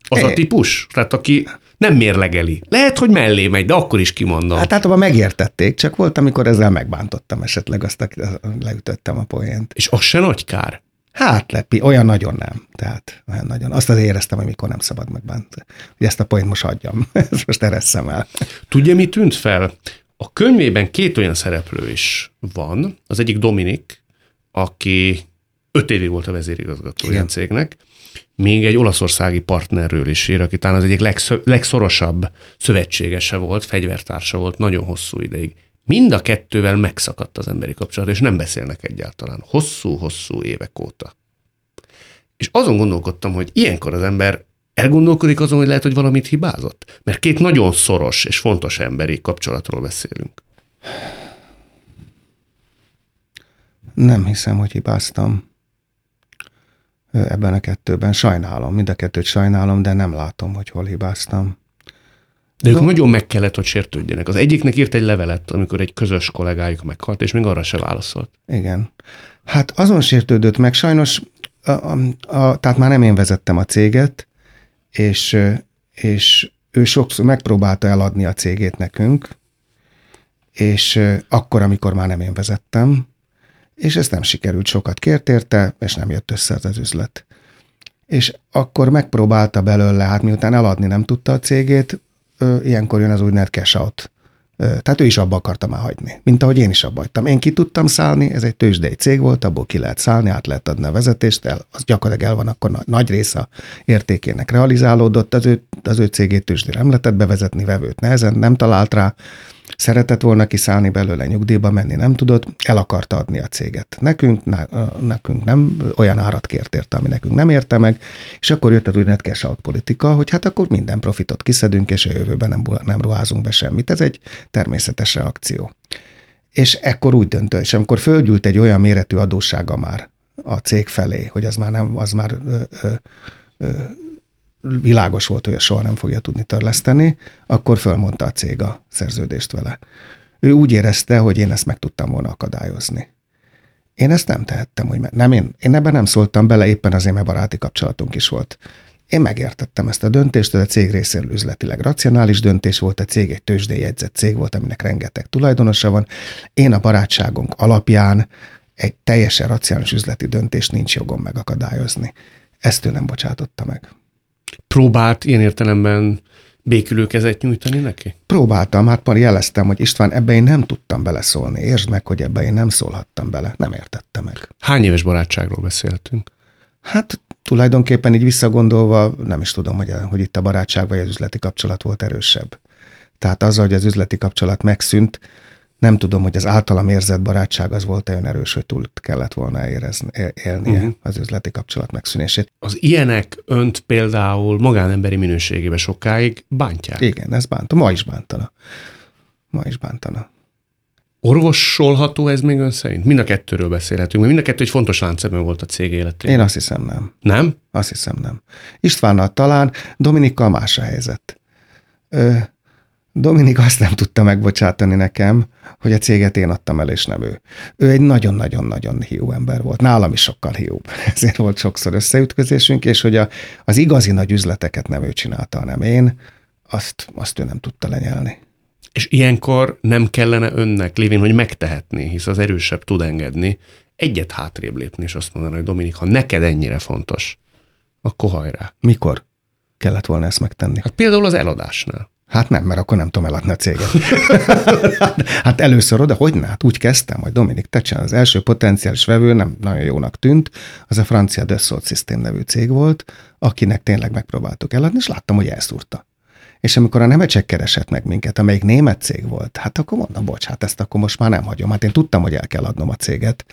Az a típus? Tehát aki nem mérlegeli. Lehet, hogy mellé megy, de akkor is kimondom. Hát általában megértették, csak volt, amikor ezzel megbántottam esetleg, azt leütöttem a poént. És az se nagy kár. Hát lepi, olyan nagyon nem. Tehát olyan nagyon. Azt azért éreztem, hogy mikor nem szabad megbántani. Hogy ezt a poént most hagyjam. ezt most eresszem el. Tudja, mi tűnt fel? A könyvében két olyan szereplő is van. Az egyik Dominik, aki öt évig volt a vezérigazgatója a Igen. cégnek, még egy olaszországi partnerről is ír, aki talán az egyik legszö- legszorosabb szövetségese volt, fegyvertársa volt nagyon hosszú ideig. Mind a kettővel megszakadt az emberi kapcsolat, és nem beszélnek egyáltalán. Hosszú-hosszú évek óta. És azon gondolkodtam, hogy ilyenkor az ember elgondolkodik azon, hogy lehet, hogy valamit hibázott. Mert két nagyon szoros és fontos emberi kapcsolatról beszélünk. Nem hiszem, hogy hibáztam ebben a kettőben. Sajnálom, mind a kettőt sajnálom, de nem látom, hogy hol hibáztam. De ők nagyon meg kellett, hogy sértődjenek. Az egyiknek írt egy levelet, amikor egy közös kollégájuk meghalt, és még arra se válaszolt. Igen. Hát azon sértődött meg, sajnos, a, a, a, tehát már nem én vezettem a céget, és, és ő sokszor megpróbálta eladni a cégét nekünk, és akkor, amikor már nem én vezettem, és ez nem sikerült, sokat kért érte, és nem jött össze az üzlet. És akkor megpróbálta belőle, hát miután eladni nem tudta a cégét, ilyenkor jön az úgynevezett cash out Tehát ő is abba akarta már hagyni, mint ahogy én is abba hagytam. Én ki tudtam szállni, ez egy tőzsdei cég volt, abból ki lehet szállni, át lehet adni a vezetést, el, az gyakorlatilag el van, akkor nagy, része értékének realizálódott, az ő, az ő cégét tőzsdére nem lehetett bevezetni, vevőt nehezen nem talált rá, szeretett volna kiszállni belőle, nyugdíjba menni nem tudott, el akarta adni a céget. Nekünk, ne, nekünk nem olyan árat kért érte, ami nekünk nem érte meg, és akkor jött az úgynevezett cash out politika, hogy hát akkor minden profitot kiszedünk, és a jövőben nem, nem ruházunk be semmit. Ez egy természetes reakció. És ekkor úgy döntött, és amikor fölgyűlt egy olyan méretű adóssága már a cég felé, hogy az már nem, az már ö, ö, ö, világos volt, hogy soha nem fogja tudni törleszteni, akkor fölmondta a cég a szerződést vele. Ő úgy érezte, hogy én ezt meg tudtam volna akadályozni. Én ezt nem tehettem, hogy nem én, én ebben nem szóltam bele, éppen azért, mert baráti kapcsolatunk is volt. Én megértettem ezt a döntést, hogy a cég részéről üzletileg racionális döntés volt, a cég egy tőzsdei jegyzett cég volt, aminek rengeteg tulajdonosa van. Én a barátságunk alapján egy teljesen racionális üzleti döntést nincs jogom megakadályozni. Ezt ő nem bocsátotta meg. Próbált ilyen értelemben békülő kezet nyújtani neki? Próbáltam, hát már jeleztem, hogy István, ebbe én nem tudtam beleszólni. Értsd meg, hogy ebbe én nem szólhattam bele. Nem értette meg. Hány éves barátságról beszéltünk? Hát tulajdonképpen így visszagondolva nem is tudom, hogy, hogy itt a barátság vagy az üzleti kapcsolat volt erősebb. Tehát az, hogy az üzleti kapcsolat megszűnt, nem tudom, hogy az általam érzett barátság az volt olyan erős, hogy túl kellett volna érezni, élnie uh-huh. az üzleti kapcsolat megszűnését. Az ilyenek önt például magánemberi minőségébe sokáig bántják. Igen, ez bánta. Ma is bántana. Ma is bántana. Orvosolható ez még ön szerint? Mind a kettőről beszélhetünk, mert mind a kettő egy fontos láncszemben volt a cég életében. Én azt hiszem nem. Nem? Azt hiszem nem. Istvánnal talán, Dominikkal más a helyzet. Ö, Dominik azt nem tudta megbocsátani nekem, hogy a céget én adtam el, és nem ő. Ő egy nagyon-nagyon-nagyon hiú ember volt. Nálam is sokkal hiúbb. Ezért volt sokszor összeütközésünk, és hogy a, az igazi nagy üzleteket nem ő csinálta, hanem én, azt, azt ő nem tudta lenyelni. És ilyenkor nem kellene önnek, lévén, hogy megtehetné, hisz az erősebb tud engedni, egyet hátrébb lépni, és azt mondani, hogy Dominik, ha neked ennyire fontos, akkor hajrá. Mikor kellett volna ezt megtenni? Hát például az eladásnál. Hát nem, mert akkor nem tudom eladni a céget. hát először oda, hogy ne? Hát úgy kezdtem, hogy Dominik Tecsen az első potenciális vevő nem nagyon jónak tűnt, az a francia Dassault System nevű cég volt, akinek tényleg megpróbáltuk eladni, és láttam, hogy elszúrta. És amikor a Nemecsek keresett meg minket, amelyik német cég volt, hát akkor mondom, bocs, hát ezt akkor most már nem hagyom. Hát én tudtam, hogy el kell adnom a céget.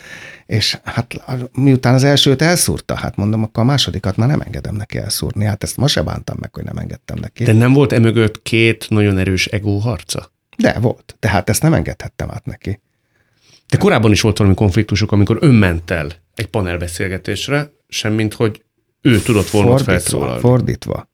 És hát miután az elsőt elszúrta, hát mondom, akkor a másodikat már nem engedem neki elszúrni. Hát ezt ma se bántam meg, hogy nem engedtem neki. De nem volt emögött két nagyon erős ego harca? De volt. Tehát ezt nem engedhettem át neki. De korábban is volt valami konfliktusok, amikor ön ment el egy panelbeszélgetésre, semmint, hogy ő tudott volna fordítva, felszólalni. Fordítva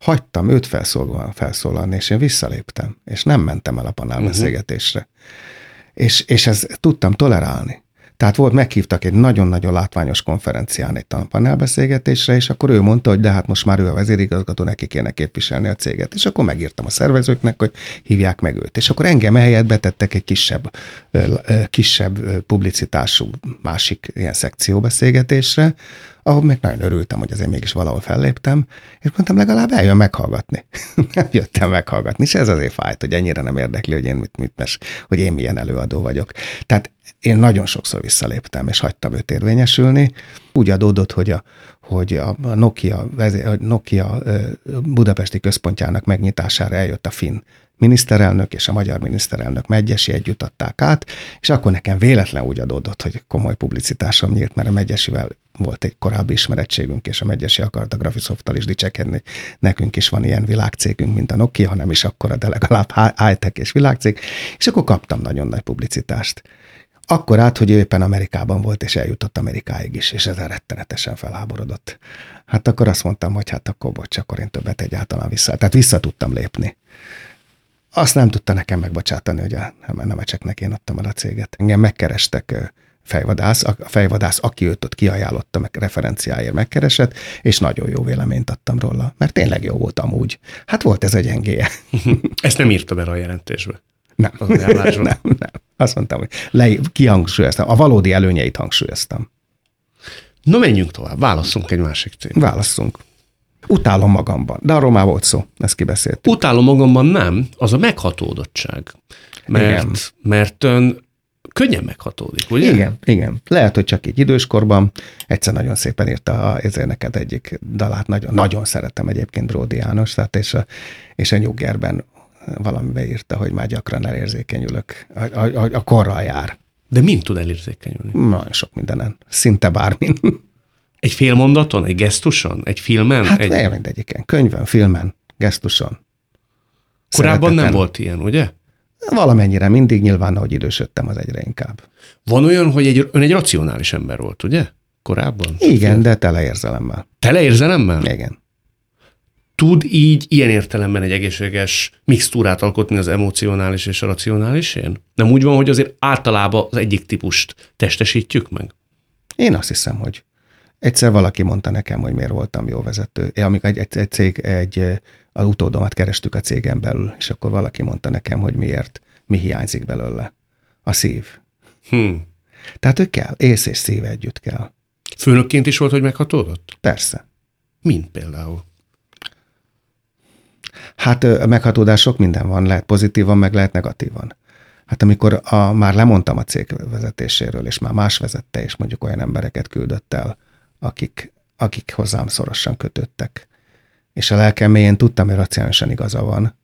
hagytam őt felszólalni, felszólalni, és én visszaléptem, és nem mentem el a panelbeszélgetésre. Uh-huh. És, és ezt tudtam tolerálni. Tehát volt, meghívtak egy nagyon-nagyon látványos konferencián egy panelbeszélgetésre, és akkor ő mondta, hogy de hát most már ő a vezérigazgató, neki kéne képviselni a céget. És akkor megírtam a szervezőknek, hogy hívják meg őt. És akkor engem ehelyett betettek egy kisebb, kisebb publicitású másik ilyen szekcióbeszélgetésre, ahol meg nagyon örültem, hogy azért mégis valahol felléptem, és mondtam, legalább eljön meghallgatni. nem jöttem meghallgatni, és ez azért fájt, hogy ennyire nem érdekli, hogy én mit, mit mes, hogy én milyen előadó vagyok. Tehát én nagyon sokszor visszaléptem, és hagytam őt érvényesülni. Úgy adódott, hogy a, hogy a Nokia, a Nokia budapesti központjának megnyitására eljött a finn miniszterelnök és a magyar miniszterelnök Megyesi együtt adták át, és akkor nekem véletlen úgy adódott, hogy komoly publicitásom nyílt, mert a Megyesivel volt egy korábbi ismerettségünk, és a Megyesi akart a Graphisoft-tal is dicsekedni. Nekünk is van ilyen világcégünk, mint a Nokia, hanem is akkora, de legalább high-tech és világcég, és akkor kaptam nagyon nagy publicitást. Akkor át, hogy éppen Amerikában volt, és eljutott Amerikáig is, és ezzel rettenetesen felháborodott. Hát akkor azt mondtam, hogy hát akkor bocs, akkor én többet egyáltalán vissza. Tehát vissza tudtam lépni. Azt nem tudta nekem megbocsátani, hogy a Nemecseknek én adtam el a céget. Engem megkerestek fejvadász, a fejvadász, aki őt ott kiajánlotta, meg referenciáért megkeresett, és nagyon jó véleményt adtam róla, mert tényleg jó volt amúgy. Hát volt ez a gyengéje. Ezt nem írta be a jelentésbe. Nem. nem, nem. Azt mondtam, hogy le, kihangsúlyoztam. A valódi előnyeit hangsúlyoztam. Na menjünk tovább, válasszunk egy másik témát. Válasszunk. Utálom magamban, de arról már volt szó, ezt kibeszéltük. Utálom magamban nem, az a meghatódottság. mert, Igen. mert ön könnyen meghatódik, ugye? Igen, igen. Lehet, hogy csak így időskorban. Egyszer nagyon szépen írta a, ezért neked egyik dalát, nagyon, nagyon szeretem egyébként Ródi János, tehát és a, és a nyuggerben valamibe írta, hogy már gyakran elérzékenyülök. A, a, a korral jár. De mind tud elérzékenyülni? Nagyon sok mindenen. Szinte bármin. Egy fél mondaton, egy gesztuson, egy filmen? Hát egy... egy... mindegyiken. Könyvön, filmen, gesztuson. Korábban nem volt ilyen, ugye? Valamennyire mindig, nyilván, ahogy idősödtem, az egyre inkább. Van olyan, hogy egy, ön egy racionális ember volt, ugye? Korábban? Igen, de tele érzelemmel. Tele érzelemmel? Igen. Tud így ilyen értelemben egy egészséges mixtúrát alkotni az emocionális és a racionálisén? Nem úgy van, hogy azért általában az egyik típust testesítjük meg? Én azt hiszem, hogy egyszer valaki mondta nekem, hogy miért voltam jó vezető. Én, amikor egy, egy, egy cég, egy, az utódomat kerestük a cégen belül, és akkor valaki mondta nekem, hogy miért, mi hiányzik belőle. A szív. Hm. Tehát ő kell, ész és szív együtt kell. Főnökként is volt, hogy meghatódott? Persze. Mint például? Hát a meghatódás sok minden van, lehet pozitívan, meg lehet negatívan. Hát amikor a, már lemondtam a cég vezetéséről, és már más vezette, és mondjuk olyan embereket küldött el, akik, akik hozzám szorosan kötöttek. És a lelkem mélyén tudtam, hogy racionálisan igaza van,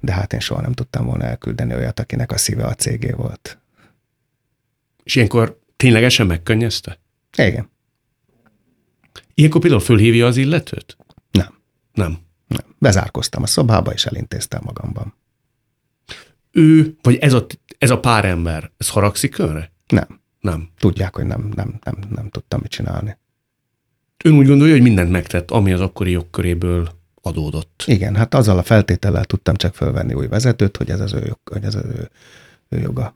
de hát én soha nem tudtam volna elküldeni olyat, akinek a szíve a cégé volt. És ilyenkor ténylegesen megkönnyezte? Igen. Ilyenkor például fölhívja az illetőt? Nem. Nem. nem. Bezárkoztam a szobába, és elintéztem magamban. Ő, vagy ez a, ez a pár ember, ez haragszik önre? Nem. Nem. Tudják, hogy nem, nem, nem, nem tudtam mit csinálni. Ön úgy gondolja, hogy mindent megtett, ami az akkori jogköréből adódott. Igen, hát azzal a feltétellel tudtam csak fölvenni új vezetőt, hogy ez az ő, jog- hogy ez az ő, ő joga.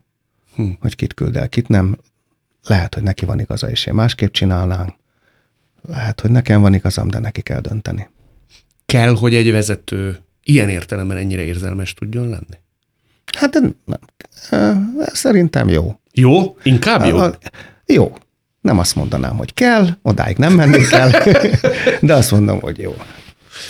Hm. Hogy kit küld el, kit nem. Lehet, hogy neki van igaza, és én másképp csinálnám. Lehet, hogy nekem van igazam, de neki kell dönteni. Kell, hogy egy vezető ilyen értelemben ennyire érzelmes tudjon lenni? Hát nem. Ö, Szerintem jó. Jó? Inkább jó? A- Jó. Nem azt mondanám, hogy kell, odáig nem mennék el, de azt mondom, hogy jó.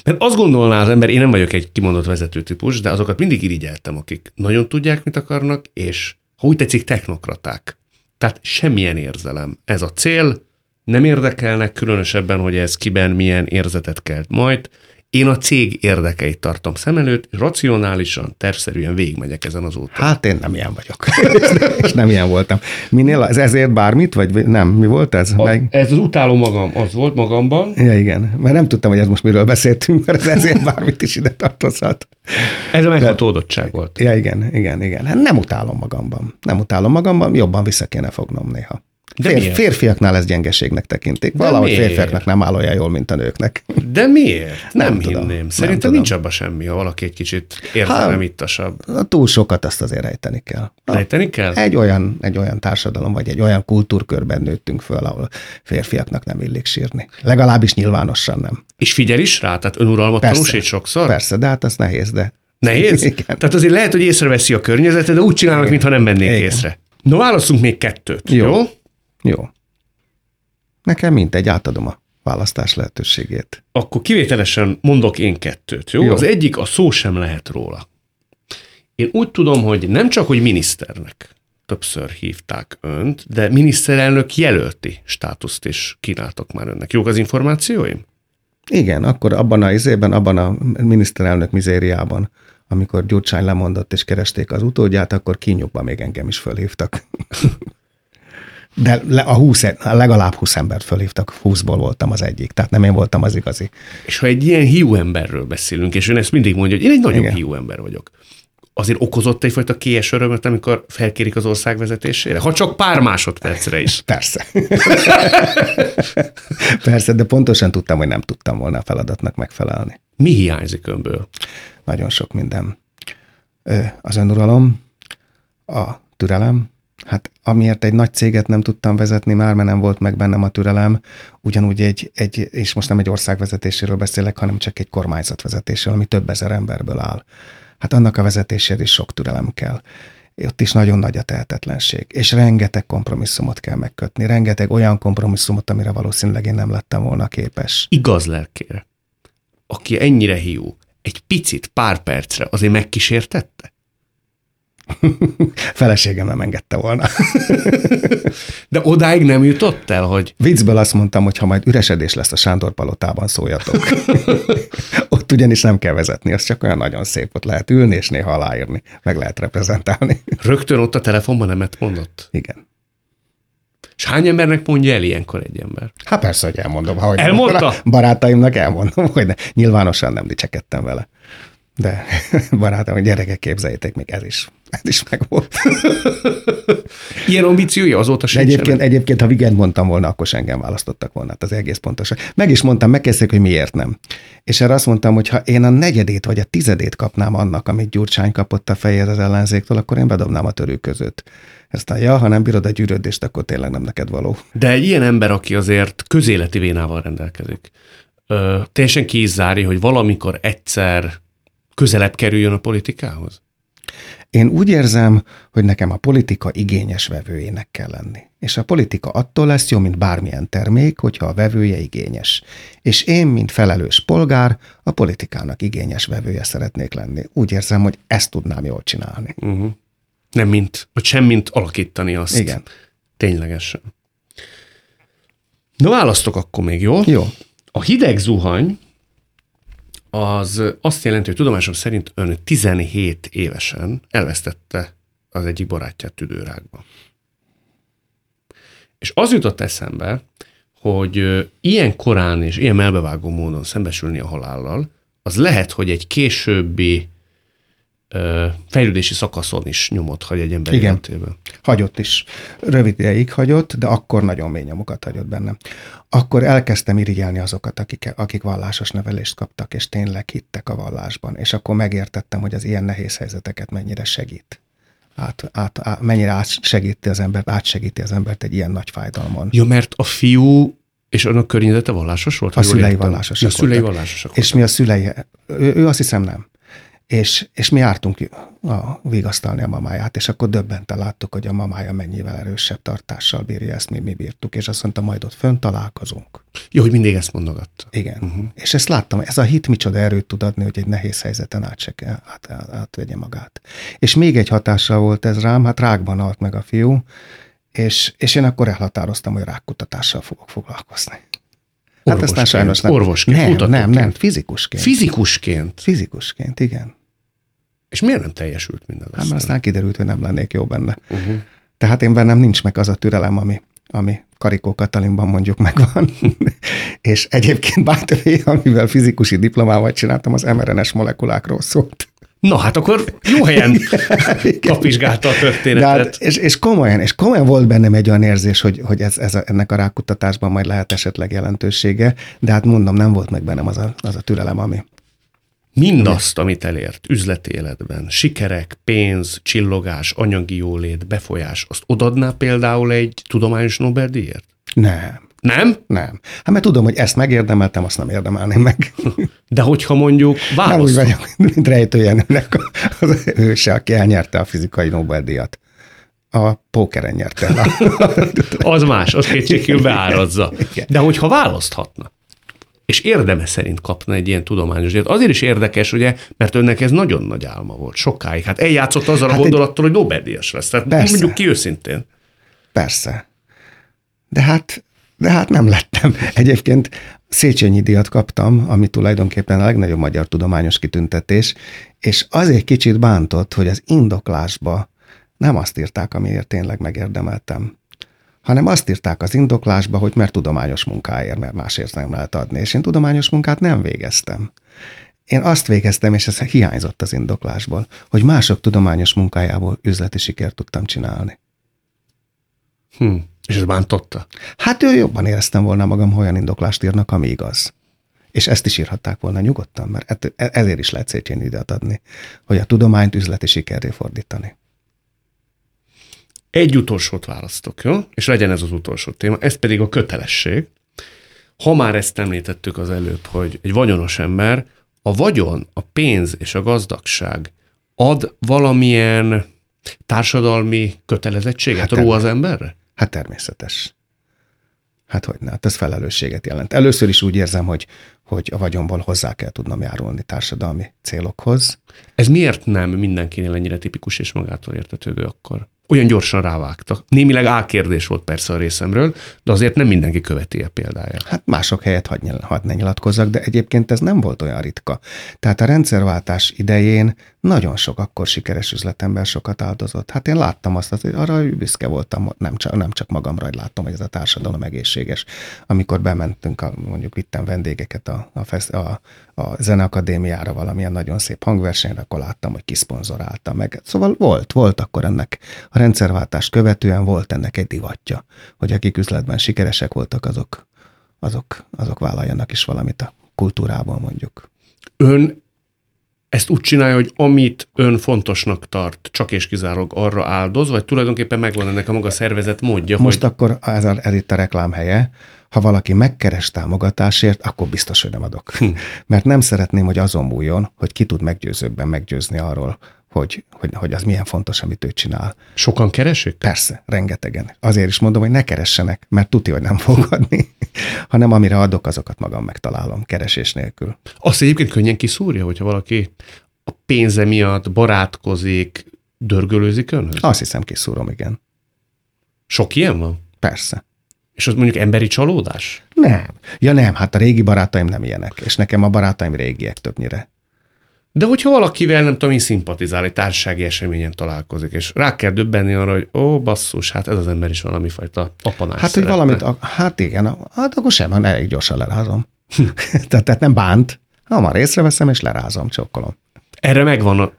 Mert azt gondolná az ember, én nem vagyok egy kimondott vezető típus, de azokat mindig irigyeltem, akik nagyon tudják, mit akarnak, és ha úgy tetszik, technokraták. Tehát semmilyen érzelem. Ez a cél, nem érdekelnek különösebben, hogy ez kiben milyen érzetet kelt majd. Én a cég érdekeit tartom szem előtt, és racionálisan, tervszerűen végigmegyek ezen az úton. Hát én nem ilyen vagyok. és nem ilyen voltam. Minél, ez ezért bármit, vagy nem? Mi volt ez? A, ez az utáló magam, az volt magamban. Ja, igen. Mert nem tudtam, hogy ez most miről beszéltünk, mert ez ezért bármit is ide tartozhat. Ez a meghatódottság volt. Ja, igen, igen, igen. Hát nem utálom magamban. Nem utálom magamban, jobban vissza kéne fognom néha. De Fér, miért? férfiaknál ez gyengeséggnek tekintik. De Valahogy miért? férfiaknak nem áll olyan jól, mint a nőknek. De miért? Nem, Nem tudom. hinném. Nem Szerintem tudom. nincs abban semmi, ha valaki egy kicsit érzelemittasabb. Túl sokat azt azért rejteni kell. Lejteni kell? Egy olyan, egy olyan társadalom, vagy egy olyan kultúrkörben nőttünk föl, ahol férfiaknak nem illik sírni. Legalábbis nyilvánosan nem. És figyel is rá? Tehát önuralmat Persze. tanúsít sokszor? Persze, de hát az nehéz, de Nehéz? Igen. Tehát azért lehet, hogy észreveszi a környezetet, de úgy csinálnak, mintha nem vennék észre. No, válaszunk még kettőt. Jó. Jó? Jó. Nekem mindegy, átadom a választás lehetőségét. Akkor kivételesen mondok én kettőt. Jó? Jó. Az egyik a szó sem lehet róla. Én úgy tudom, hogy nem csak, hogy miniszternek többször hívták önt, de miniszterelnök jelölti státuszt is kínáltak már önnek. Jók az információim? Igen, akkor abban a izében, abban a miniszterelnök mizériában, amikor Gyurcsány lemondott és keresték az utódját, akkor kínjukba még engem is fölhívtak. De le- a 20, e- legalább 20 embert fölhívtak, 20-ból voltam az egyik, tehát nem én voltam az igazi. És ha egy ilyen hiú emberről beszélünk, és ön ezt mindig mondja, hogy én egy nagyon Igen. hiú ember vagyok, azért okozott egyfajta kies örömöt, amikor felkérik az ország vezetésére? Ha csak pár másodpercre is. Persze. Persze, de pontosan tudtam, hogy nem tudtam volna a feladatnak megfelelni. Mi hiányzik önből? Nagyon sok minden. Az önuralom, a türelem, hát amiért egy nagy céget nem tudtam vezetni már, mert nem volt meg bennem a türelem, ugyanúgy egy, egy és most nem egy ország vezetéséről beszélek, hanem csak egy kormányzat vezetésről, ami több ezer emberből áll. Hát annak a vezetéséhez is sok türelem kell. Ott is nagyon nagy a tehetetlenség, és rengeteg kompromisszumot kell megkötni, rengeteg olyan kompromisszumot, amire valószínűleg én nem lettem volna képes. Igaz lelkére, aki ennyire hiú, egy picit, pár percre azért megkísértette? Feleségem nem engedte volna. De odáig nem jutott el, hogy... Viccből azt mondtam, hogy ha majd üresedés lesz a Sándor palotában, szóljatok. ott ugyanis nem kell vezetni, az csak olyan nagyon szép, ott lehet ülni, és néha aláírni, meg lehet reprezentálni. Rögtön ott a telefonban nemet mondott? Igen. És hány embernek mondja el ilyenkor egy ember? Hát persze, hogy elmondom. Ha hogy Elmondta? A barátaimnak elmondom, hogy ne. nyilvánosan nem dicsekedtem vele. De barátom, hogy gyerekek, képzeljétek, még ez is, ez is megvolt. Ilyen ambíciója azóta sincs. egyébként, egyébként, ha igen mondtam volna, akkor se engem választottak volna, hát az egész pontosan. Meg is mondtam, megkezdték, hogy miért nem. És erre azt mondtam, hogy ha én a negyedét vagy a tizedét kapnám annak, amit Gyurcsány kapott a fejéhez az ellenzéktől, akkor én bedobnám a törő között. Aztán, ja, ha nem bírod a gyűrődést, akkor tényleg nem neked való. De egy ilyen ember, aki azért közéleti vénával rendelkezik, ö, teljesen ki is zárja, hogy valamikor egyszer közelebb kerüljön a politikához? Én úgy érzem, hogy nekem a politika igényes vevőjének kell lenni. És a politika attól lesz jó, mint bármilyen termék, hogyha a vevője igényes. És én, mint felelős polgár, a politikának igényes vevője szeretnék lenni. Úgy érzem, hogy ezt tudnám jól csinálni. Uh-huh. Nem mint, vagy sem mint alakítani azt. Igen. Ténylegesen. Na választok akkor még, jó? Jó. A hideg zuhany az azt jelenti, hogy tudomásom szerint ön 17 évesen elvesztette az egyik barátját tüdőrákba. És az jutott eszembe, hogy ilyen korán és ilyen melbevágó módon szembesülni a halállal, az lehet, hogy egy későbbi fejlődési szakaszon is nyomot hagy egy ember Igen. életében. Hagyott is. Rövid ideig hagyott, de akkor nagyon mély nyomokat hagyott bennem. Akkor elkezdtem irigyelni azokat, akik, akik vallásos nevelést kaptak, és tényleg hittek a vallásban. És akkor megértettem, hogy az ilyen nehéz helyzeteket mennyire segít. Át, át, át, mennyire átsegíti az embert, átsegíti az embert egy ilyen nagy fájdalmon. Ja, mert a fiú és annak környezete vallásos volt? A szülei vallásosak Ja, A szülei vallásosak És mi a szülei, ő, ő azt hiszem nem. És, és mi jártunk a, vigasztalni a mamáját, és akkor döbbenten láttuk, hogy a mamája mennyivel erősebb tartással bírja ezt, mi, mi bírtuk, és azt mondta, majd ott fönn találkozunk. Jó, hogy mindig ezt mondogatta. Igen. Uh-huh. És ezt láttam, ez a hit micsoda erőt tud adni, hogy egy nehéz helyzeten át, át, át, átvegye magát. És még egy hatással volt ez rám, hát rákban halt meg a fiú, és, és én akkor elhatároztam, hogy rákkutatással fogok foglalkozni. Hát aztán Orvosként, sajnos nem. orvosként, nem, nem, nem, fizikusként. Fizikusként. Fizikusként, igen. És miért nem teljesült mindez? Hát mert aztán kiderült, hogy nem lennék jó benne. Uh-huh. Tehát én bennem nincs meg az a türelem, ami, ami Karikó Katalinban mondjuk megvan. és egyébként bátoré, amivel fizikusi diplomával csináltam, az mRNS molekulákról szólt. Na hát akkor jó helyen kapizsgálta a De történetet. hát, és, és, komolyan, és komolyan volt bennem egy olyan érzés, hogy, hogy ez, ez a, ennek a rákutatásban majd lehet esetleg jelentősége, de hát mondom, nem volt meg bennem az a, az a türelem, ami, Mindazt, amit elért üzleti életben, sikerek, pénz, csillogás, anyagi jólét, befolyás, azt odadná például egy tudományos Nobel-díjért? Nem, Nem? nem. Hát mert tudom, hogy ezt megérdemeltem, azt nem érdemelném meg. De hogyha mondjuk Nem úgy vagyok, mint Rejtőjenőnek az őse, aki elnyerte a fizikai Nobel-díjat. A pókeren nyerte el. az más, az kétségkívül beárazza. De hogyha választhatna, és érdeme szerint kapna egy ilyen tudományos díjat. Azért is érdekes, ugye, mert önnek ez nagyon nagy álma volt, sokáig. Hát eljátszott azzal Hát a egy- gondolattal, hogy Nobel-díjas lesz. Tehát Persze. mondjuk ki őszintén. Persze. De hát, de hát nem lettem. Egyébként Széchenyi díjat kaptam, ami tulajdonképpen a legnagyobb magyar tudományos kitüntetés, és azért kicsit bántott, hogy az indoklásba nem azt írták, amiért tényleg megérdemeltem, hanem azt írták az indoklásba, hogy mert tudományos munkáért, mert másért nem lehet adni. És én tudományos munkát nem végeztem. Én azt végeztem, és ez hiányzott az indoklásból, hogy mások tudományos munkájából üzleti sikert tudtam csinálni. Hm. És ez bántotta? Hát ő jobban éreztem volna magam, ha olyan indoklást írnak, ami igaz. És ezt is írhatták volna nyugodtan, mert e- ezért is lehet Széchenyi díjat adni, hogy a tudományt üzleti sikerré fordítani. Egy utolsót választok, jó? És legyen ez az utolsó téma, ez pedig a kötelesség. Ha már ezt említettük az előbb, hogy egy vagyonos ember, a vagyon, a pénz és a gazdagság ad valamilyen társadalmi kötelezettséget Hát ró az emberre? Hát természetes. Hát hogy ne, hát ez felelősséget jelent. Először is úgy érzem, hogy, hogy a vagyomból hozzá kell tudnom járulni társadalmi célokhoz. Ez miért nem mindenkinél ennyire tipikus és magától értetődő akkor? olyan gyorsan rávágtak. Némileg álkérdés volt persze a részemről, de azért nem mindenki követi a példáját. Hát mások helyet hadd, hadd ne nyilatkozzak, de egyébként ez nem volt olyan ritka. Tehát a rendszerváltás idején nagyon sok akkor sikeres üzletember sokat áldozott. Hát én láttam azt, hogy arra büszke voltam, nem csak, nem csak magamra, hogy láttam, hogy ez a társadalom egészséges. Amikor bementünk, a, mondjuk vittem vendégeket a, a, fesz, a, a Zeneakadémiára valamilyen nagyon szép hangversenyre, akkor láttam, hogy kiszponzorálta meg. Szóval volt, volt akkor ennek a rendszerváltás követően volt ennek egy divatja, hogy akik üzletben sikeresek voltak, azok, azok, azok vállaljanak is valamit a kultúrában mondjuk. Ön ezt úgy csinálja, hogy amit ön fontosnak tart, csak és kizárólag arra áldoz, vagy tulajdonképpen megvan ennek a maga szervezet módja? Most hogy... akkor ez, a, ez itt a reklám helye, ha valaki megkeres támogatásért, akkor biztos, hogy nem adok. Hm. Mert nem szeretném, hogy azon múljon, hogy ki tud meggyőzőbben meggyőzni arról, hogy, hogy, hogy az milyen fontos, amit ő csinál. Sokan keresik? Persze, rengetegen. Azért is mondom, hogy ne keressenek, mert tuti, hogy nem fog adni, hanem amire adok, azokat magam megtalálom, keresés nélkül. Azt egyébként könnyen kiszúrja, hogyha valaki a pénze miatt barátkozik, dörgölőzik önhöz? Azt hiszem, kiszúrom, igen. Sok ilyen van? Persze. És az mondjuk emberi csalódás? Nem. Ja nem, hát a régi barátaim nem ilyenek, és nekem a barátaim régiek többnyire. De hogyha valakivel, nem tudom, én szimpatizál, egy társasági eseményen találkozik, és rá kell döbbenni arra, hogy ó, basszus, hát ez az ember is valami fajta apanás Hát, szeretne. hogy valamit, hát igen, hát akkor sem, hanem elég gyorsan lerázom. tehát, tehát nem bánt, hamar észreveszem, és lerázom, csokkolom. Erre megvan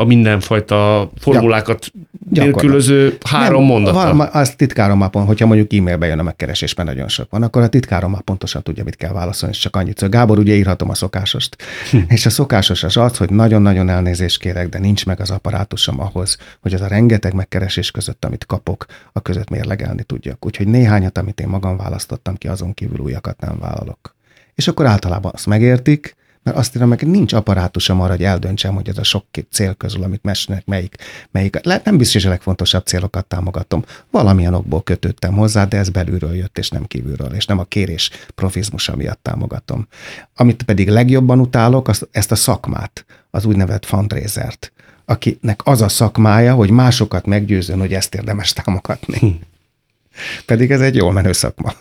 a mindenfajta formulákat ja, nélkülöző három. Van, az titkárom pont, hogyha mondjuk e-mailbe jön a megkeresés, mert nagyon sok van, akkor a titkárom már pontosan tudja, mit kell válaszolni, és csak annyit. Szóval Gábor, ugye írhatom a szokásost. Hm. És a szokásos az az, hogy nagyon-nagyon elnézést kérek, de nincs meg az apparátusom ahhoz, hogy az a rengeteg megkeresés között, amit kapok, a között mérlegelni tudjak. Úgyhogy néhányat, amit én magam választottam ki, azon kívül újakat nem vállalok. És akkor általában azt megértik, mert azt írom meg, nincs apparátusom arra, hogy eldöntsem, hogy ez a sok cél közül, amit mesnek, melyik, melyik. Le, nem biztos, hogy a legfontosabb célokat támogatom. Valamilyen okból kötöttem hozzá, de ez belülről jött, és nem kívülről, és nem a kérés profizmusa miatt támogatom. Amit pedig legjobban utálok, az, ezt a szakmát, az úgynevezett fundraisert, akinek az a szakmája, hogy másokat meggyőzön, hogy ezt érdemes támogatni. Hm. Pedig ez egy jól menő szakma.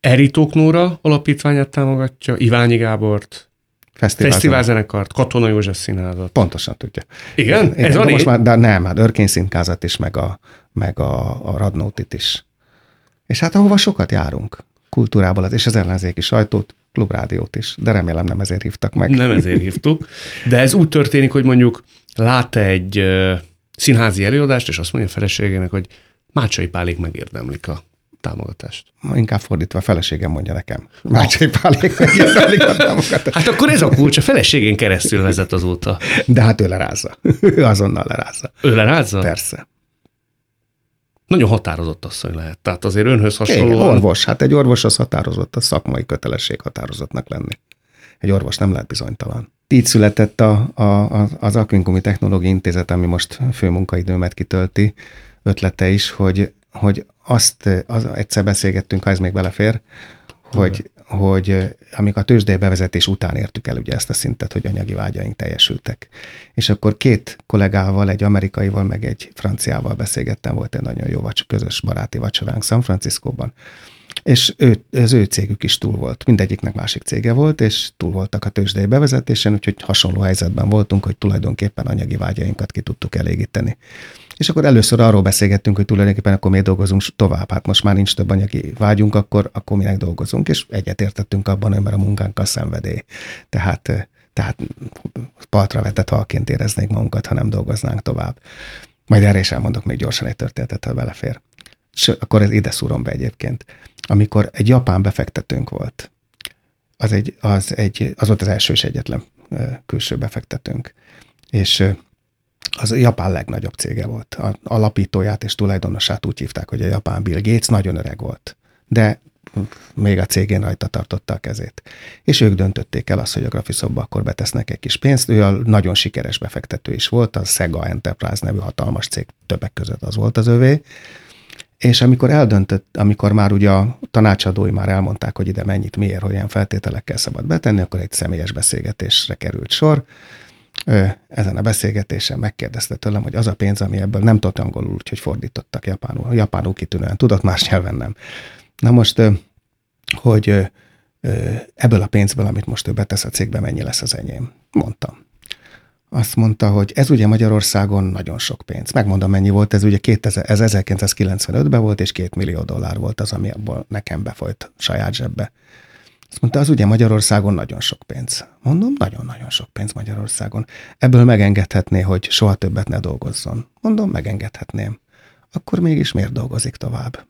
Eritók Nóra alapítványát támogatja, Iványi Gábort, Fesztiválzenekart, Katona József színházat. Pontosan tudja. Igen? Igen Ez van most már, de nem, hát Örkény színházat is, meg a, meg a, a Radnótit is. És hát ahova sokat járunk, kultúrából, és az ellenzéki sajtót, klubrádiót is, de remélem nem ezért hívtak meg. Nem ezért hívtuk, de ez úgy történik, hogy mondjuk lát egy uh, színházi előadást, és azt mondja a feleségének, hogy Mácsai Pálék megérdemlik a támogatást. Inkább fordítva a feleségem mondja nekem. Mácsai Pálék megérdemlik a támogatást. Hát akkor ez a kulcs, a feleségén keresztül vezet azóta. De hát ő lerázza. Ő azonnal lerázza. Ő lerázza? Persze. Nagyon határozott asszony lehet. Tehát azért önhöz hasonlóan... Igen, orvos. Hát egy orvos az határozott, a szakmai kötelesség határozottnak lenni. Egy orvos nem lehet bizonytalan. Így született a, a, az Aquincumi Technológiai Intézet, ami most főmunkaidőmet kitölti, ötlete is, hogy hogy azt az, egyszer beszélgettünk, ha ez még belefér, hogy, hogy amikor a tőzsdei bevezetés után értük el ugye ezt a szintet, hogy anyagi vágyaink teljesültek. És akkor két kollégával, egy amerikaival, meg egy franciával beszélgettem, volt egy nagyon jó vacs, közös baráti vacsoránk San Franciscóban. És ő, az ő cégük is túl volt. Mindegyiknek másik cége volt, és túl voltak a tőzsdei bevezetésen, úgyhogy hasonló helyzetben voltunk, hogy tulajdonképpen anyagi vágyainkat ki tudtuk elégíteni. És akkor először arról beszélgettünk, hogy tulajdonképpen akkor miért dolgozunk tovább. Hát most már nincs több anyagi vágyunk, akkor, akkor minek dolgozunk, és egyetértettünk abban, hogy mert a munkánk a szenvedély. Tehát, tehát partra vetett halként éreznék magunkat, ha nem dolgoznánk tovább. Majd erre is elmondok még gyorsan egy történetet, ha belefér. És akkor ez ide szúrom be egyébként. Amikor egy japán befektetőnk volt, az, egy, az, egy, az volt az első és egyetlen külső befektetőnk. És az japán legnagyobb cége volt. A alapítóját és tulajdonosát úgy hívták, hogy a japán Bill Gates nagyon öreg volt. De még a cégén rajta tartotta a kezét. És ők döntötték el azt, hogy a Graphisoftba akkor betesznek egy kis pénzt. Ő a nagyon sikeres befektető is volt, a Sega Enterprise nevű hatalmas cég többek között az volt az övé. És amikor eldöntött, amikor már ugye a tanácsadói már elmondták, hogy ide mennyit, miért, hogy ilyen feltételekkel szabad betenni, akkor egy személyes beszélgetésre került sor. Ezen a beszélgetésen megkérdezte tőlem, hogy az a pénz, ami ebből nem tudott angolul, úgyhogy fordítottak japánul. Japánul kitűnően tudott, más nyelven nem. Na most, hogy ebből a pénzből, amit most ő betesz a cégbe, mennyi lesz az enyém? Mondtam azt mondta, hogy ez ugye Magyarországon nagyon sok pénz. Megmondom, mennyi volt, ez ugye 2000, ez 1995-ben volt, és két millió dollár volt az, ami abból nekem befolyt saját zsebbe. Azt mondta, az ugye Magyarországon nagyon sok pénz. Mondom, nagyon-nagyon sok pénz Magyarországon. Ebből megengedhetné, hogy soha többet ne dolgozzon. Mondom, megengedhetném. Akkor mégis miért dolgozik tovább?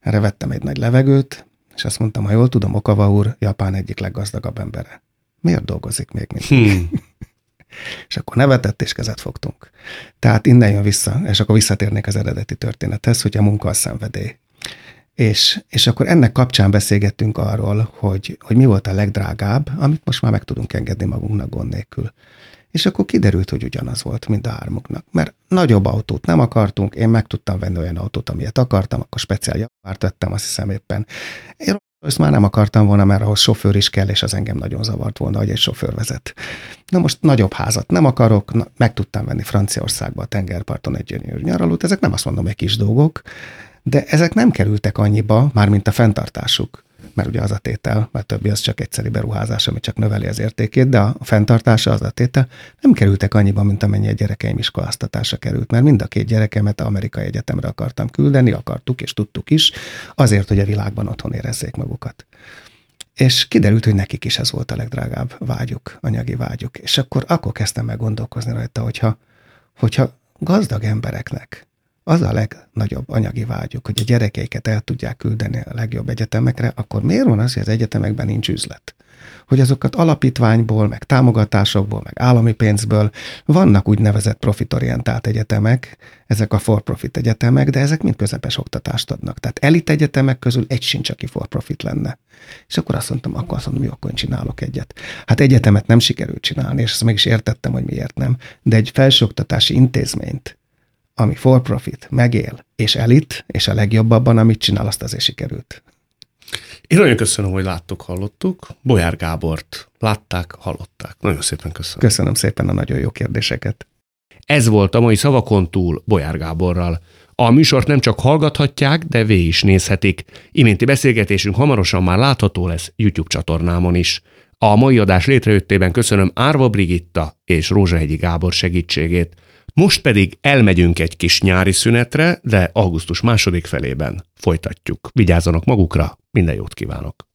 Erre vettem egy nagy levegőt, és azt mondtam, ha jól tudom, Okava úr Japán egyik leggazdagabb embere. Miért dolgozik még mindig? Hmm. És akkor nevetett, és kezet fogtunk. Tehát innen jön vissza, és akkor visszatérnék az eredeti történethez, hogy a munka a szenvedély. És, és akkor ennek kapcsán beszélgettünk arról, hogy, hogy mi volt a legdrágább, amit most már meg tudunk engedni magunknak gond nélkül. És akkor kiderült, hogy ugyanaz volt, mint a hármuknak. Mert nagyobb autót nem akartunk, én meg tudtam venni olyan autót, amilyet akartam, akkor speciál javárt vettem, azt hiszem éppen. Én ezt már nem akartam volna, mert ahhoz sofőr is kell, és az engem nagyon zavart volna, hogy egy sofőr vezet. Na most nagyobb házat nem akarok, na, meg tudtam venni Franciaországba a tengerparton egy gyönyörű nyaralót, ezek nem azt mondom, hogy kis dolgok, de ezek nem kerültek annyiba, mármint a fenntartásuk mert ugye az a tétel, mert többi az csak egyszeri beruházás, ami csak növeli az értékét, de a fenntartása az a tétel nem kerültek annyiba, mint amennyi a gyerekeim iskoláztatása került, mert mind a két gyerekemet amerikai egyetemre akartam küldeni, akartuk és tudtuk is, azért, hogy a világban otthon érezzék magukat. És kiderült, hogy nekik is ez volt a legdrágább vágyuk, anyagi vágyuk. És akkor, akkor kezdtem meg gondolkozni rajta, hogyha, hogyha gazdag embereknek az a legnagyobb anyagi vágyuk, hogy a gyerekeiket el tudják küldeni a legjobb egyetemekre, akkor miért van az, hogy az egyetemekben nincs üzlet? Hogy azokat alapítványból, meg támogatásokból, meg állami pénzből vannak úgynevezett profitorientált egyetemek, ezek a for-profit egyetemek, de ezek mind közepes oktatást adnak. Tehát elit egyetemek közül egy sincs, aki for-profit lenne. És akkor azt mondtam, akkor azt mondom, jó, akkor én csinálok egyet. Hát egyetemet nem sikerült csinálni, és ezt meg is értettem, hogy miért nem, de egy felsőoktatási intézményt, ami for profit, megél, és elit, és a legjobb abban, amit csinál, azt azért sikerült. Én nagyon köszönöm, hogy láttuk, hallottuk. Bolyár Gábort látták, hallották. Nagyon szépen köszönöm. Köszönöm szépen a nagyon jó kérdéseket. Ez volt a mai Szavakon túl Bolyár Gáborral. A műsort nem csak hallgathatják, de végig is nézhetik. Iménti beszélgetésünk hamarosan már látható lesz YouTube csatornámon is. A mai adás létrejöttében köszönöm Árva Brigitta és Rózsahegyi Gábor segítségét. Most pedig elmegyünk egy kis nyári szünetre, de augusztus második felében folytatjuk. Vigyázzanak magukra, minden jót kívánok!